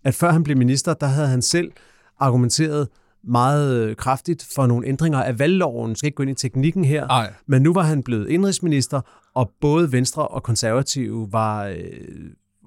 at før han blev minister, der havde han selv argumenteret meget øh, kraftigt for nogle ændringer af valgloven. Jeg skal ikke gå ind i teknikken her. Ej. Men nu var han blevet indrigsminister, og både Venstre og Konservative var øh,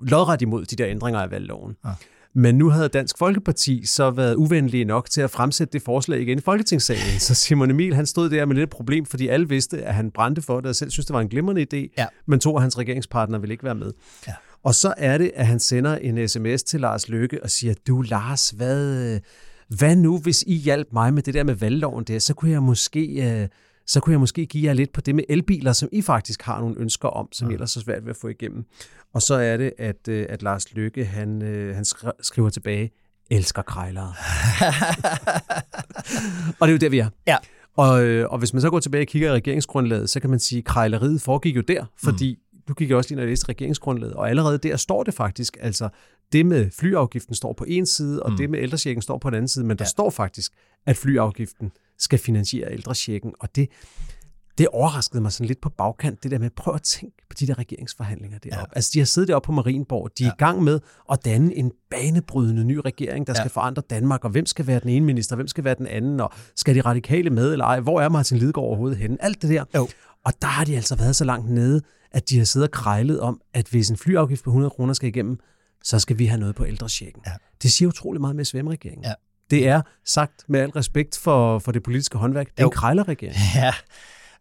lodret imod de der ændringer af valgloven. Ja. Men nu havde Dansk Folkeparti så været uvenlige nok til at fremsætte det forslag igen i Folketingssalen. Så Simon Emil han stod der med lidt problem, fordi alle vidste, at han brændte for det, og selv synes, det var en glimrende idé, ja. men to af hans regeringspartnere ville ikke være med. Ja. Og så er det, at han sender en sms til Lars Løkke og siger, du Lars, hvad, hvad nu, hvis I hjalp mig med det der med valgloven der, så kunne jeg måske... Øh, så kunne jeg måske give jer lidt på det med elbiler, som I faktisk har nogle ønsker om, som ja. ellers er svært ved at få igennem. Og så er det, at, øh, at Lars Lykke, han, øh, han skriver tilbage, elsker krejlere. og det er jo der, vi er. Ja. Og, øh, og hvis man så går tilbage og kigger i regeringsgrundlaget, så kan man sige, at krejleriet foregik jo der, fordi mm. du gik også lige og læste regeringsgrundlaget, og allerede der står det faktisk, altså det med flyafgiften står på en side, og mm. det med ældresjekken står på den anden side, men der ja. står faktisk, at flyafgiften skal finansiere ældresjekken, og det, det overraskede mig sådan lidt på bagkant, det der med, prøv at tænke på de der regeringsforhandlinger deroppe. Ja. Altså, de har siddet deroppe på Marienborg, de er ja. i gang med at danne en banebrydende ny regering, der ja. skal forandre Danmark, og hvem skal være den ene minister, hvem skal være den anden, og skal de radikale med eller ej, hvor er Martin Lidegaard overhovedet henne, alt det der. Jo. Og der har de altså været så langt nede, at de har siddet og krejlet om, at hvis en flyafgift på 100 kroner skal igennem, så skal vi have noget på ældresjekken. Ja. Det siger utrolig meget med SVM-regeringen. Ja. Det er sagt med al respekt for, for det politiske håndværk. Det er jo. en krejlerregering. Ja.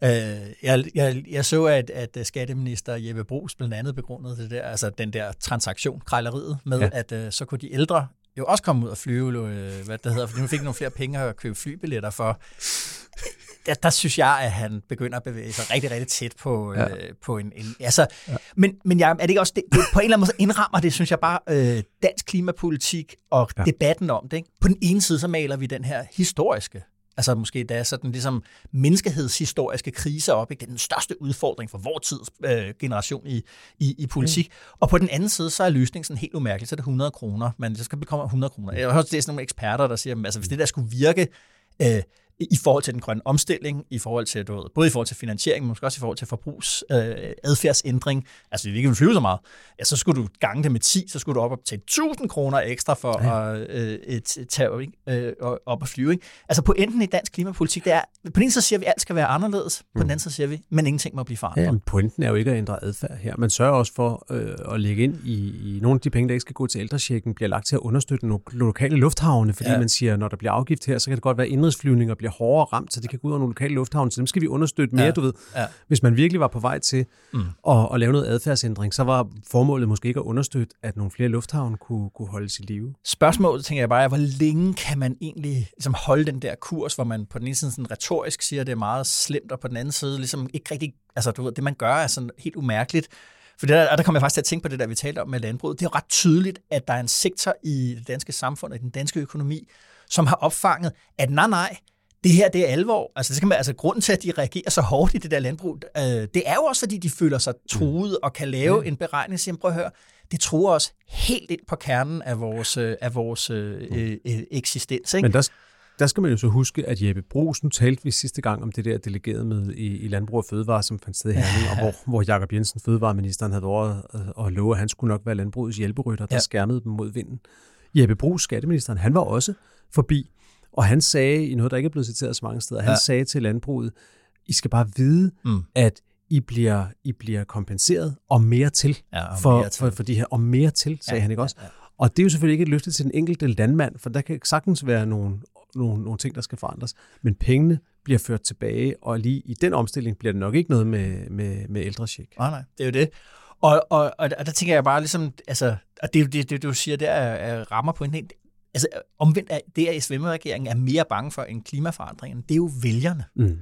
Øh, jeg, jeg, jeg så, at, at skatteminister Jeppe Brugs blandt andet begrundede det der, altså den der transaktion, krejleriet, med ja. at uh, så kunne de ældre jo også komme ud og flyve, øh, hvad det hedder, for nu fik nogle flere penge at købe flybilletter for der, der synes jeg, at han begynder at bevæge sig rigtig, rigtig tæt på, ja. øh, på en... en altså, ja. Men, men jeg, er det ikke også... Det, det, på en eller anden måde indrammer det, synes jeg bare, øh, dansk klimapolitik og ja. debatten om det. Ikke? På den ene side, så maler vi den her historiske Altså måske da sådan ligesom menneskehedshistoriske krise op. Ikke? Det er den største udfordring for vores tids øh, generation i, i, i politik. Mm. Og på den anden side, så er løsningen sådan helt umærkelig. Så er det 100 kroner, men det skal bekomme 100 kroner. Jeg har også læst nogle eksperter, der siger, at altså, hvis det der skulle virke øh, i forhold til den grønne omstilling, i forhold til, du ved, både i forhold til finansiering, men måske også i forhold til forbrugs øh, adfærdsændring, altså vi ikke vil flyve så meget, ja, så skulle du gange det med 10, så skulle du op tage 1000 kroner ekstra for ja. at øh, tage øh, op og flyve. Ikke? Altså pointen i dansk klimapolitik, det er, på den ene side siger vi, at alt skal være anderledes, på mm. den anden side siger vi, men ingenting må blive forandret. Ja, men pointen er jo ikke at ændre adfærd her. Man sørger også for øh, at lægge ind i, i nogle af de penge, der ikke skal gå til ældresjekken, bliver lagt til at understøtte nogle lokale lufthavne, fordi ja. man siger, når der bliver afgift her, så kan det godt være, at indrigsflyvninger bliver hårdere ramt, så det kan gå ud over nogle lokale lufthavne, så dem skal vi understøtte mere, ja. du ved. Ja. Hvis man virkelig var på vej til mm. at, at lave noget adfærdsændring, så var formålet måske ikke at understøtte, at nogle flere lufthavne kunne, kunne holdes i live. Spørgsmålet, tænker jeg bare, er, hvor længe kan man egentlig ligesom holde den der kurs, hvor man på den ene side sådan retorisk siger, at det er meget slemt, og på den anden side ligesom ikke rigtig, altså du ved, det man gør er sådan helt umærkeligt, for det der, der kommer jeg faktisk til at tænke på det der, vi talte om med landbruget. Det er jo ret tydeligt, at der er en sektor i det danske samfund, i den danske økonomi, som har opfanget, at nej, nej, det her det er alvor. Altså, det skal man, altså grunden til, at de reagerer så hårdt i det der landbrug, øh, det er jo også, fordi de føler sig truet og kan lave mm. en beregning, siger, prøv at høre, det truer os helt ind på kernen af vores, øh, af vores øh, øh, eksistens. Ikke? Men der, der skal man jo så huske, at Jeppe nu talte vi sidste gang om det der delegerede med i, i Landbrug og Fødevare, som fandt sted i Herning, og hvor, hvor Jakob Jensen, fødevareministeren, havde været og lovet, at han skulle nok være landbrugets hjælperytter, der ja. skærmede dem mod vinden. Jeppe Brugs, skatteministeren, han var også forbi og han sagde, i noget, der ikke er blevet citeret så mange steder, han ja. sagde til landbruget, I skal bare vide, mm. at I bliver, I bliver kompenseret og mere til, ja, og for, mere til. For, for de her, og mere til, sagde ja, han ikke også? Ja, ja. Og det er jo selvfølgelig ikke et løfte til den enkelte landmand, for der kan sagtens være nogle, nogle, nogle ting, der skal forandres. Men pengene bliver ført tilbage, og lige i den omstilling bliver det nok ikke noget med, med, med ældre Nej, nej, det er jo det. Og, og, og, og der tænker jeg bare ligesom, altså, og det, det, det du siger, der er, er rammer på en helt, altså omvendt er det, at SVM-regeringen er mere bange for en klimaforandring, det er jo vælgerne. Mm.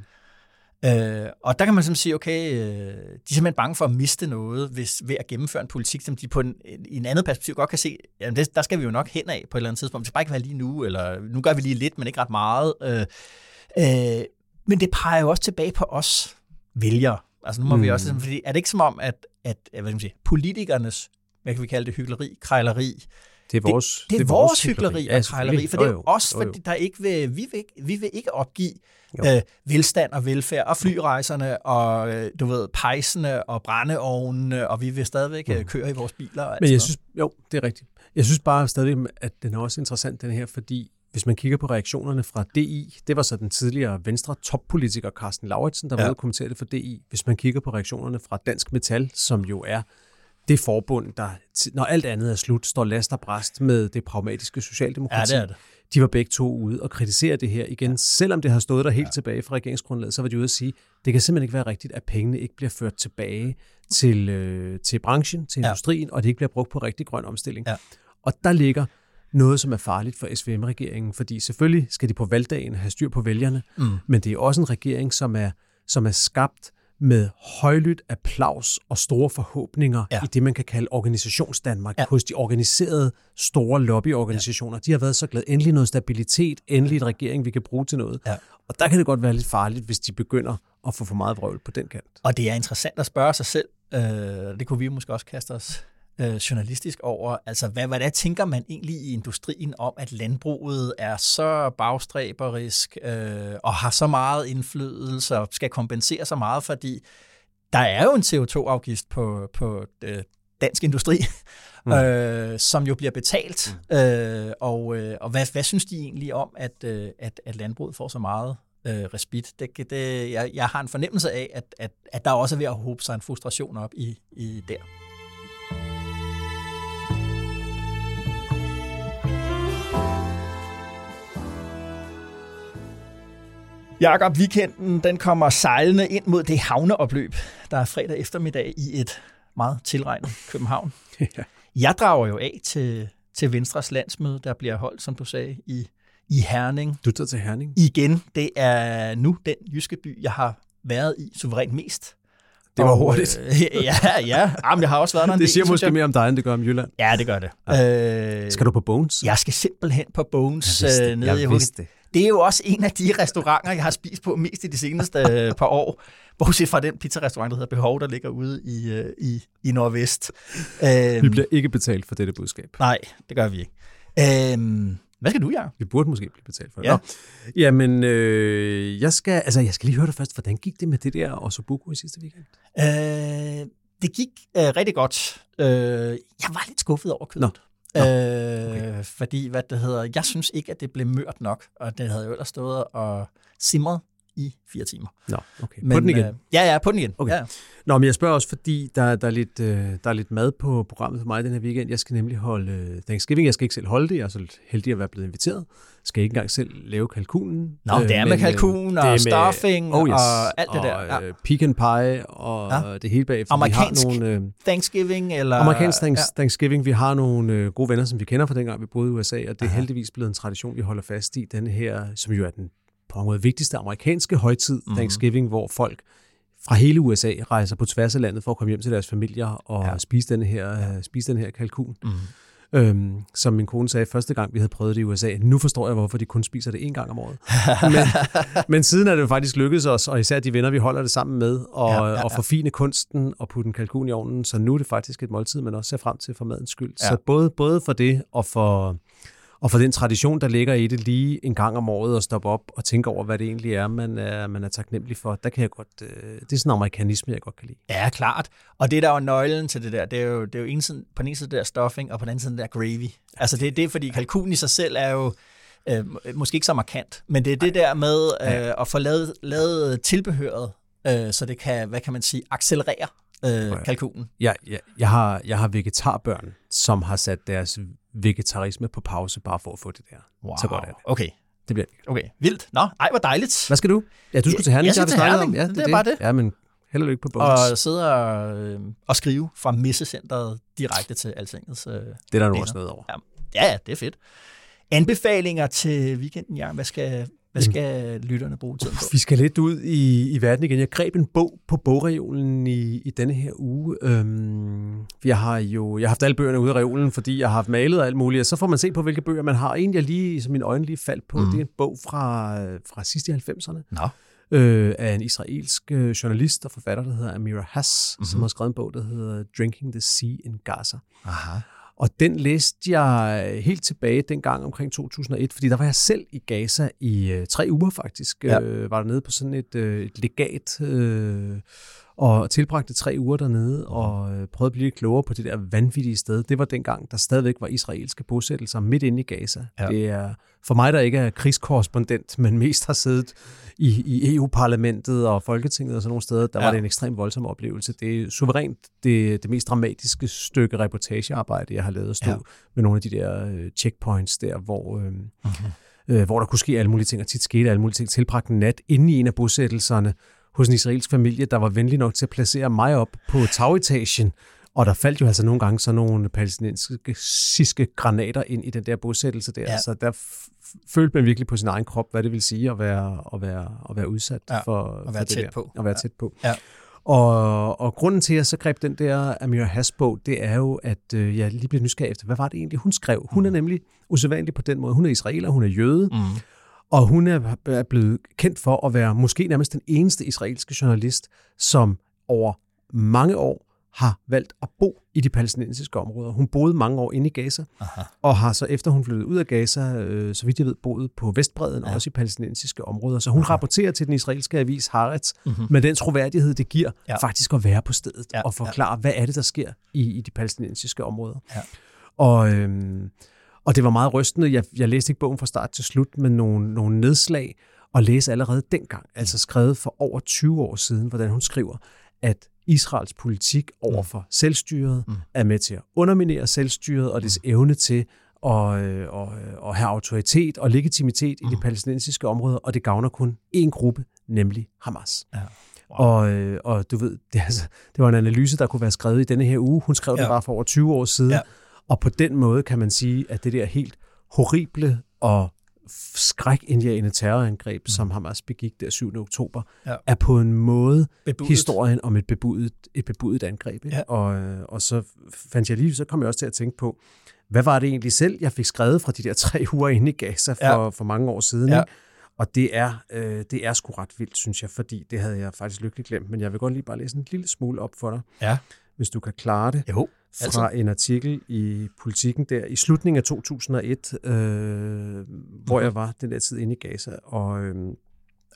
Øh, og der kan man simpelthen sige, okay, øh, de er simpelthen bange for at miste noget hvis, ved at gennemføre en politik, som de på en, i en andet perspektiv godt kan se, jamen det, der skal vi jo nok hen af på et eller andet tidspunkt. Det skal bare ikke være lige nu, eller nu gør vi lige lidt, men ikke ret meget. Øh, øh, men det peger jo også tilbage på os vælgere. Altså nu må mm. vi også, fordi er det ikke som om, at, at hvad skal man sige, politikernes, hvad kan vi kalde det, hyggeleri, krejleri, det er vores, det, det, er det er vores, vores og krejleri, for det er jo os, for der ikke vil, vi, vil, vi vil ikke opgive øh, velstand og velfærd, og flyrejserne, og øh, du ved, pejsene og brændeovnene, og vi vil stadigvæk mm. køre i vores biler. Og Men jeg synes, jo, det er rigtigt. Jeg synes bare stadig, at den er også interessant, den her, fordi hvis man kigger på reaktionerne fra DI, det var så den tidligere venstre toppolitiker Carsten Lauritsen, der ja. var ude og kommentere det for DI. Hvis man kigger på reaktionerne fra Dansk Metal, som jo er det forbund, der, når alt andet er slut, står last og bræst med det pragmatiske socialdemokrati. Ja, det er det. De var begge to ude og kritisere det her igen. Selvom det har stået der helt ja. tilbage fra regeringsgrundlaget, så var de ude at sige, det kan simpelthen ikke være rigtigt, at pengene ikke bliver ført tilbage til, øh, til branchen, til industrien, ja. og det ikke bliver brugt på rigtig grøn omstilling. Ja. Og der ligger noget, som er farligt for SVM-regeringen, fordi selvfølgelig skal de på valgdagen have styr på vælgerne, mm. men det er også en regering, som er, som er skabt med højlydt applaus og store forhåbninger ja. i det, man kan kalde organisationsdanmark, ja. hos de organiserede store lobbyorganisationer. Ja. De har været så glade. Endelig noget stabilitet, endelig et regering, vi kan bruge til noget. Ja. Og der kan det godt være lidt farligt, hvis de begynder at få for meget vrøvl på den kant. Og det er interessant at spørge sig selv, øh, det kunne vi måske også kaste os øh, journalistisk over, altså hvad, hvad tænker man egentlig i industrien om, at landbruget er så bagstræberisk øh, og har så meget indflydelse og skal kompensere så meget, fordi der er jo en CO2-afgift på, på øh, dansk industri, mm. øh, som jo bliver betalt. Mm. Øh, og øh, og hvad, hvad synes de egentlig om, at, øh, at, at landbruget får så meget øh, respit? Det, det, jeg, jeg har en fornemmelse af, at, at, at der også er ved at håbe sig en frustration op i, i der. Jakob, weekenden den kommer sejlende ind mod det havneopløb, der er fredag eftermiddag i et meget tilregnet København. ja. Jeg drager jo af til, til Venstres landsmøde, der bliver holdt, som du sagde, i, i Herning. Du tager til Herning? Igen. Det er nu den jyske by, jeg har været i suverænt mest. Det var og, hurtigt. Øh, ja, ja. Jamen, jeg har også været der Det siger del, måske mere om dig, end det gør om Jylland. Ja, det gør det. Ja. Øh, skal du på Bones? Jeg skal simpelthen på Bones. Jeg vidste, øh, nede jeg vidste det. Det er jo også en af de restauranter, jeg har spist på mest i de seneste øh, par år. Bortset fra den pizzarestaurant, der hedder Behov, der ligger ude i, øh, i, i Nordvest. Vi bliver ikke betalt for dette budskab. Nej, det gør vi ikke. Øhm, hvad skal du, gøre? Vi burde måske blive betalt for det. Ja. Nå. Jamen, øh, jeg, skal, altså, jeg skal lige høre dig først. Hvordan gik det med det der Osobuco i sidste weekend? Øh, det gik øh, rigtig godt. Øh, jeg var lidt skuffet over kødet. Nå. Nå, okay. øh, fordi, hvad det hedder, jeg synes ikke, at det blev mørt nok, og det havde jo ellers stået og simret i fire timer. Nå, okay. Men, på den igen? Øh, ja, ja, på den igen. Okay. Ja. Nå, men jeg spørger også, fordi der, der, er lidt, øh, der er lidt mad på programmet for mig den her weekend. Jeg skal nemlig holde øh, Thanksgiving. Jeg skal ikke selv holde det. Jeg er så heldig at være blevet inviteret. Skal ikke engang selv lave kalkunen. Nå, øh, det er med kalkun og stuffing oh yes, og alt det og, der. Ja. Øh, pecan pie og ja. det hele bagefter. Amerikansk vi har nogle, øh, Thanksgiving? Eller, amerikansk thanks, ja. Thanksgiving. Vi har nogle øh, gode venner, som vi kender fra dengang, vi boede i USA, og det er heldigvis blevet en tradition, vi holder fast i. Den her, som jo er den på en måde vigtigste amerikanske højtid, mm-hmm. Thanksgiving, hvor folk fra hele USA rejser på tværs af landet for at komme hjem til deres familier og ja. spise, den her, ja. spise den her kalkun. Mm. Øhm, som min kone sagde første gang, vi havde prøvet det i USA. Nu forstår jeg, hvorfor de kun spiser det en gang om året. men, men siden er det jo faktisk lykkedes os, og især de venner, vi holder det sammen med, og, ja, ja, ja. og forfine kunsten og putte en kalkun i ovnen. Så nu er det faktisk et måltid, man også ser frem til for madens skyld. Ja. Så både, både for det og for og for den tradition, der ligger i det lige en gang om året at stoppe op og tænke over, hvad det egentlig er, man er, man er taknemmelig for, der kan jeg godt, øh, det er sådan en amerikanisme, jeg godt kan lide. Ja, klart. Og det der er jo nøglen til det der, det er jo, det er jo en side, på den ene side der stuffing, og på den anden side der gravy. Altså det er det, fordi kalkun i sig selv er jo, øh, måske ikke så markant, men det er det der med øh, at få lavet, lavet tilbehøret, øh, så det kan, hvad kan man sige, accelerere øh, kalkunen. Ja, ja, jeg, har, jeg har vegetarbørn, som har sat deres vegetarisme på pause, bare for at få det der. Wow. Så godt er det. Okay. Det bliver Okay, vildt. Nå, ej, hvor dejligt. Hvad skal du? Ja, du skulle til Herning, jeg skal til Herning. Om. Ja, det, det, er det. bare det. Ja, men Held og lykke på Bones. Og sidde og, øh, og skrive fra messecenteret direkte til Altingets øh, Det er der nu også noget over. Ja, ja, ja, det er fedt. Anbefalinger til weekenden, ja. Hvad skal, hvad skal lytterne bruge tiden på? Vi skal lidt ud i, i verden igen. Jeg greb en bog på bogreolen i, i denne her uge. Øhm, jeg har jo jeg har haft alle bøgerne ude af reolen, fordi jeg har haft malet og alt muligt, og så får man se på, hvilke bøger man har. En, jeg lige, som mine øjne lige faldt på, mm. det er en bog fra, fra sidst i 90'erne. Nå. øh, af en israelsk øh, journalist og forfatter, der hedder Amira Hass, Mhm. mm-hmm. som har skrevet en bog, der hedder Drinking the Sea in Gaza. Aha. Og den læste jeg helt tilbage dengang omkring 2001, fordi der var jeg selv i Gaza i øh, tre uger faktisk. Ja. Øh, var dernede på sådan et, øh, et legat øh, og tilbragte tre uger dernede og øh, prøvede at blive lidt klogere på det der vanvittige sted. Det var dengang, der stadigvæk var israelske bosættelser midt inde i Gaza. Ja. Det er for mig, der ikke er krigskorrespondent, men mest har siddet i, i EU-parlamentet og Folketinget og sådan nogle steder, der ja. Var det en ekstremt voldsom oplevelse. Det er suverænt det, det mest dramatiske stykke reportagearbejde, jeg har lavet at stå Ja. med nogle af de der øh, checkpoints der, hvor, øh, Mhm. øh, hvor der kunne ske alle mulige ting, og tit skete alle mulige ting. Tilbragt en nat inde i en af bosættelserne hos en israelsk familie, der var venlig nok til at placere mig op på tagetagen, og der faldt jo altså nogle gange sådan nogle palæstinensiske granater ind i den der bosættelse der, Ja. så der følte man virkelig på sin egen krop, hvad det vil sige at være, at være, at være udsat Ja, for, at være for det tæt der. på. At være Ja. tæt på. Ja. Og, og grunden til, at jeg så greb den der Amira Hass-bog, det er jo, at øh, jeg lige blev nysgerrig efter, hvad var det egentlig, hun skrev? Hun er nemlig usædvanlig på den måde. Hun er israeler, hun er jøde, Mm. Og hun er blevet kendt for at være måske nærmest den eneste israelske journalist, som over mange år har valgt at bo i de palæstinensiske områder. Hun boede mange år inde i Gaza, Aha. og har så efter hun flyttede ud af Gaza, øh, så vidt jeg ved, boet på Vestbreden, ja. og også i palæstinensiske områder. Så hun rapporterer til den israelske avis Haaretz Mhm. med den troværdighed, det giver Ja. ja. faktisk at være på stedet Ja, ja. og forklare, hvad er det, der sker i, i de palæstinensiske områder. Ja. Og, øhm, og det var meget rystende. Jeg, jeg læste ikke bogen fra start til slut, men nogle, nogle nedslag og læse allerede dengang, altså skrevet for over 20 år siden, hvordan hun skriver, at Israels politik over for selvstyret Mm. er med til at underminere selvstyret og dets evne til at, øh, og, at have autoritet og legitimitet i de palæstinensiske områder, og det gavner kun én gruppe, nemlig Hamas. Ja. Og, øh, og du ved, det, altså, det var en analyse, der kunne være skrevet i denne her uge. Hun skrev ja. Det bare for over 20 år siden. Ja. Og på den måde kan man sige, at det der helt horrible og skrækindjagende terrorangreb, mm. som Hamas begik der 7. oktober, Ja. er på en måde Bebudet. historien om et bebudet, et bebudet angreb. Ikke? Ja. Og, øh, og så fandt jeg lige, så kom jeg også til at tænke på, hvad var det egentlig selv, jeg fik skrevet fra de der tre uger inde i Gaza for, Ja. ja. for mange år siden. Ja. Ikke? Og det er, øh, det er sgu ret vildt, synes jeg, fordi det havde jeg faktisk lykkeligt glemt, men jeg vil godt lige bare læse en lille smule op for dig, Ja. hvis du kan klare det Jo. Fra en artikel i Politiken der i slutningen af 2001, øh, hvor Mhm. jeg var den der tid inde i Gaza. Og øh,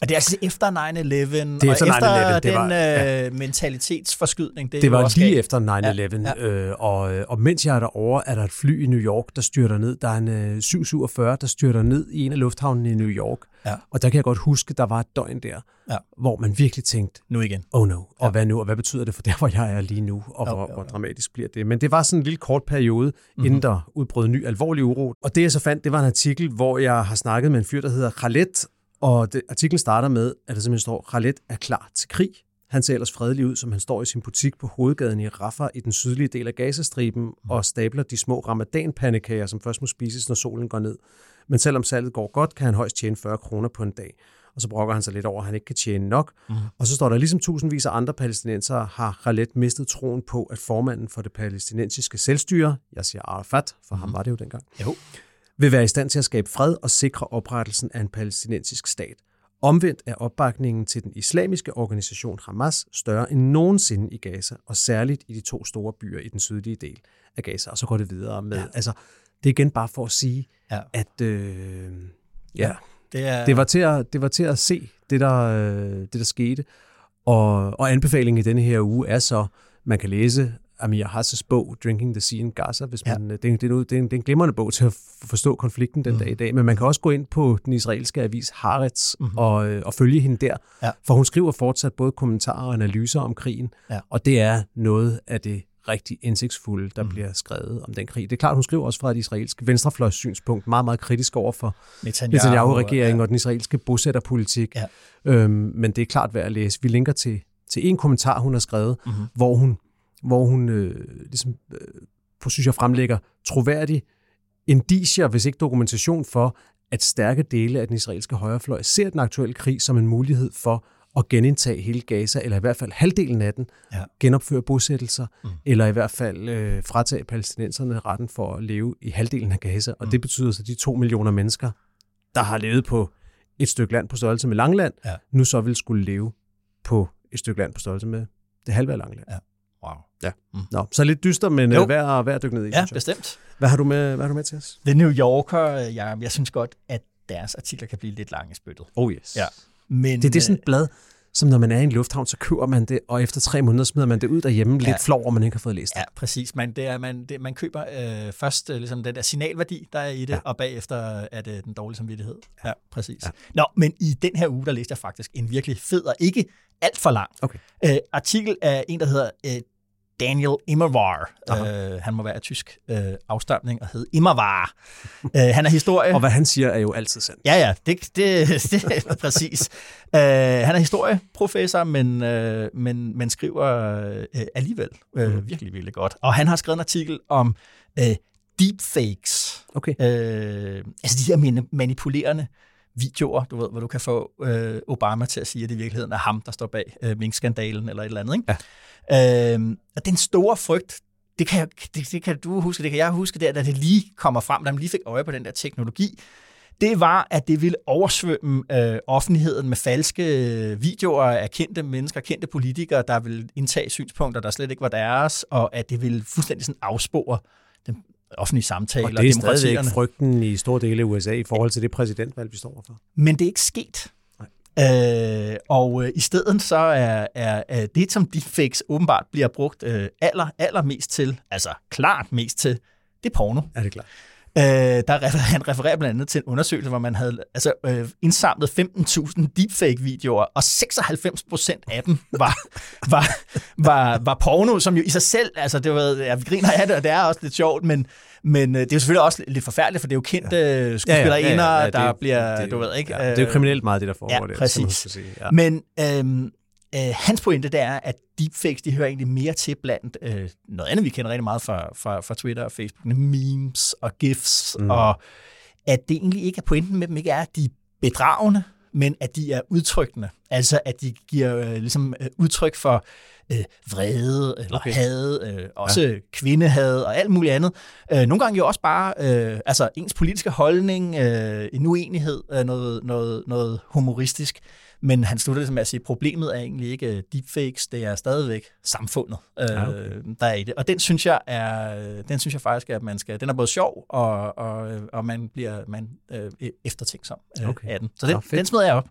Og det er altså efter 9-11, Det er og efter efter 9/11, det var- den ja. øh, mentalitetsforskydning. Det, det var lige galt. efter 9-11, Ja, ja, Øh, og, og mens jeg er derovre, er der et fly i New York, der styrter ned. Der er en øh, 747, der styrter ned i en af lufthavnene i New York. Ja. Og der kan jeg godt huske, der var et døgn der, Ja. hvor man virkelig tænkte, Nu igen. oh no, og Ja. hvad nu, og hvad betyder det for der, hvor jeg er lige nu, og hvor, jo, hvor dramatisk bliver det. Men det var sådan en lille kort periode, Mhm. mm-hmm. inden der udbrød ny alvorlig uro. Og det jeg så fandt, det var en artikel, hvor jeg har snakket med en fyr, der hedder Khaled, og det, artiklen starter med, at der simpelthen står, Khaled er klar til krig. Han ser ellers fredelig ud, som han står i sin butik på hovedgaden i Rafah i den sydlige del af Gazastriben Mhm. og stabler de små ramadanpandekager, som først må spises, når solen går ned. Men selvom salget går godt, kan han højst tjene 40 kroner på en dag. Og så brokker han sig lidt over, at han ikke kan tjene nok. Mm. Og så står der, ligesom tusindvis af andre palæstinensere har Khaled mistet troen på, at formanden for det palæstinensiske selvstyre, jeg siger Arafat, for mm. ham var det jo dengang, Jo. Vil være i stand til at skabe fred og sikre oprettelsen af en palæstinensisk stat. Omvendt er opbakningen til den islamiske organisation Hamas større end nogensinde i Gaza, og særligt i de to store byer i den sydlige del af Gaza. Og så går det videre med, ja. altså, det er igen bare for at sige, Ja. at øh, ja, Det er, det var til at, det var til at se det, der, øh, det, der skete. Og, og anbefalingen i denne her uge er så, man kan læse Amir Hasses bog, Drinking the Sea in Gaza, hvis man, ja. det, er, en- det, er, en- det, er en, det er en glimrende bog til at forstå konflikten den mm. dag i dag, men man kan også gå ind på den israelske avis Haaretz mm-hmm. og, øh, og følge hende der, Ja. for hun skriver fortsat både kommentarer og analyser om krigen, Ja. og det er noget af det rigtig indsigtsfulde, der mm. bliver skrevet om den krig. Det er klart, hun skriver også fra et israelsk venstrefløjs synspunkt, meget, meget kritisk over for Netanyahu, Netanyahu-regeringen ja. og den israelske bosætterpolitik. Ja. Øhm, men det er klart værd at læse. Vi linker til, til en kommentar, hun har skrevet, mm-hmm. hvor hun, hvor hun øh, ligesom, øh, på, synes jeg, fremlægger troværdig indicier, hvis ikke dokumentation for, at stærke dele af den israelske højrefløj ser den aktuelle krig som en mulighed for at genindtage hele Gaza, eller i hvert fald halvdelen af den, ja. genopføre bosættelser, mm. eller i hvert fald øh, fratage palæstinenserne retten for at leve i halvdelen af Gaza. Og mm. det betyder så, at de to millioner mennesker, der har levet på et stykke land på størrelse med Langland, ja. nu så vil skulle leve på et stykke land på størrelse med det halve af Langland. Ja. Wow. Ja. Mm. Nå, så lidt dyster, men jo. værd, værd at dykke ned i. Ja, bestemt. Hvad har, du med, hvad har du med til os? The New Yorker, jeg, jeg synes godt, at deres artikler kan blive lidt lange i spyttet. Oh yes. Ja. Men, det, det er sådan et øh, blad, som når man er i en lufthavn, så køber man det, og efter tre måneder smider man det ud derhjemme, ja. lidt flov, og man ikke har fået læst det. Ja, præcis. Man, det er, man, det, man køber øh, først øh, ligesom den der signalværdi, der er i det, ja. og bagefter er det den dårlige samvittighed. Ja, præcis. Ja. Nå, men i den her uge, der læste jeg faktisk en virkelig fed og ikke alt for lang okay. øh, artikel af en, der hedder øh, Daniel Immervar. Uh, han må være af tysk uh, afstamning og hedder Immervar. Uh, han er historie. og hvad han siger er jo altid sandt. Ja, ja, det, det, det er præcis. Uh, han er historieprofessor, men, uh, men, men skriver uh, alligevel uh, mm. virkelig, virkelig godt. Og han har skrevet en artikel om uh, deepfakes. Okay. Uh, altså de her manipulerende videoer, du ved, hvor du kan få uh, Obama til at sige, at det i virkeligheden er ham, der står bag uh, minkskandalen eller et eller andet. Ikke? Ja. Øh, og den store frygt, det kan, det, det kan du huske, det kan jeg huske der, da det lige kommer frem, da man lige fik øje på den der teknologi, det var, at det ville oversvømme øh, offentligheden med falske øh, videoer af kendte mennesker, kendte politikere, der ville indtage synspunkter, der slet ikke var deres, og at det ville fuldstændig sådan afspore offentlige samtale. Og det er stadigvæk frygten i store dele af USA i forhold til det præsidentvalg, vi står for. Men det er ikke sket. Øh, og øh, i stedet så er, er, er det, som deepfakes åbenbart bliver brugt øh, aller, allermest til, altså klart mest til, det er porno. Er det klart? Øh, der han refererer blandt andet til en undersøgelse, hvor man havde altså, øh, indsamlet 15.000 deepfake-videoer, og 96 procent af dem var, var, var, var porno, som jo i sig selv, altså det var, ja, vi griner af det, og det er også lidt sjovt, men, men øh, det er jo selvfølgelig også lidt forfærdeligt, for det er jo kendte ja. skuespillere, ja, ja, ja, ja, der det, bliver, det, du ved ikke... Ja, det er jo kriminelt meget, det der foregår ja, der. Præcis. Sige. Ja. Men øhm, øh, hans pointe, det er, at deepfakes, de hører egentlig mere til blandt øh, noget andet, vi kender rigtig meget fra, fra, fra Twitter og Facebook, memes og gifs, mm. og at det egentlig ikke er pointen med dem, ikke er, at de er bedragende, men at de er udtrykkende. Altså, at de giver øh, ligesom, øh, udtryk for øh, vrede eller okay. had, øh, også ja. kvindehad og alt muligt andet. Øh, nogle gange jo også bare øh, altså ens politiske holdning, øh, en uenighed, øh, noget, noget, noget humoristisk. Men han slutter det med at sige, at problemet er egentlig ikke øh, deepfakes, det er stadigvæk samfundet, øh, ja, okay. der er i det. Og den synes jeg er, den synes jeg faktisk, at man skal, den er både sjov, og, og, og man bliver man, øh, eftertænksom øh, okay. af den. Så den, ja, den smider jeg op.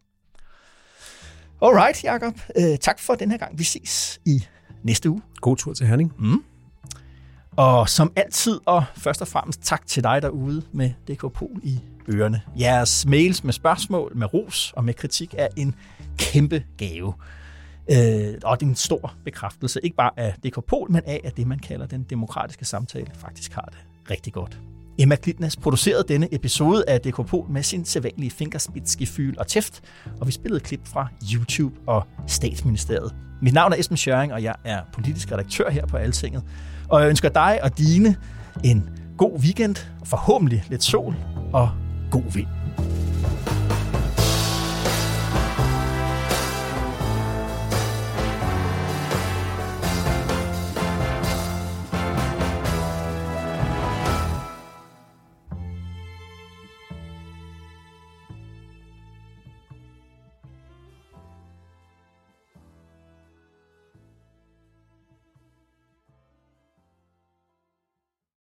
Alright, Jacob. Øh, tak for den her gang. Vi ses i næste uge. God tur til Herning. Mm. Og som altid, og først og fremmest tak til dig derude med DK Pol i ørerne. Jeres mails med spørgsmål, med ros og med kritik er en kæmpe gave. Øh, og det er en stor bekræftelse, ikke bare af DK Pol, men af, at det, man kalder den demokratiske samtale, faktisk har det rigtig godt. Emma Klitnes producerede denne episode af DK med sin sædvanlige fingerspidsgefyl og tæft, og vi spillede klip fra YouTube og Statsministeriet. Mit navn er Esben Schøring, og jeg er politisk redaktør her på Altinget. Og jeg ønsker dig og dine en god weekend, forhåbentlig lidt sol og god vind.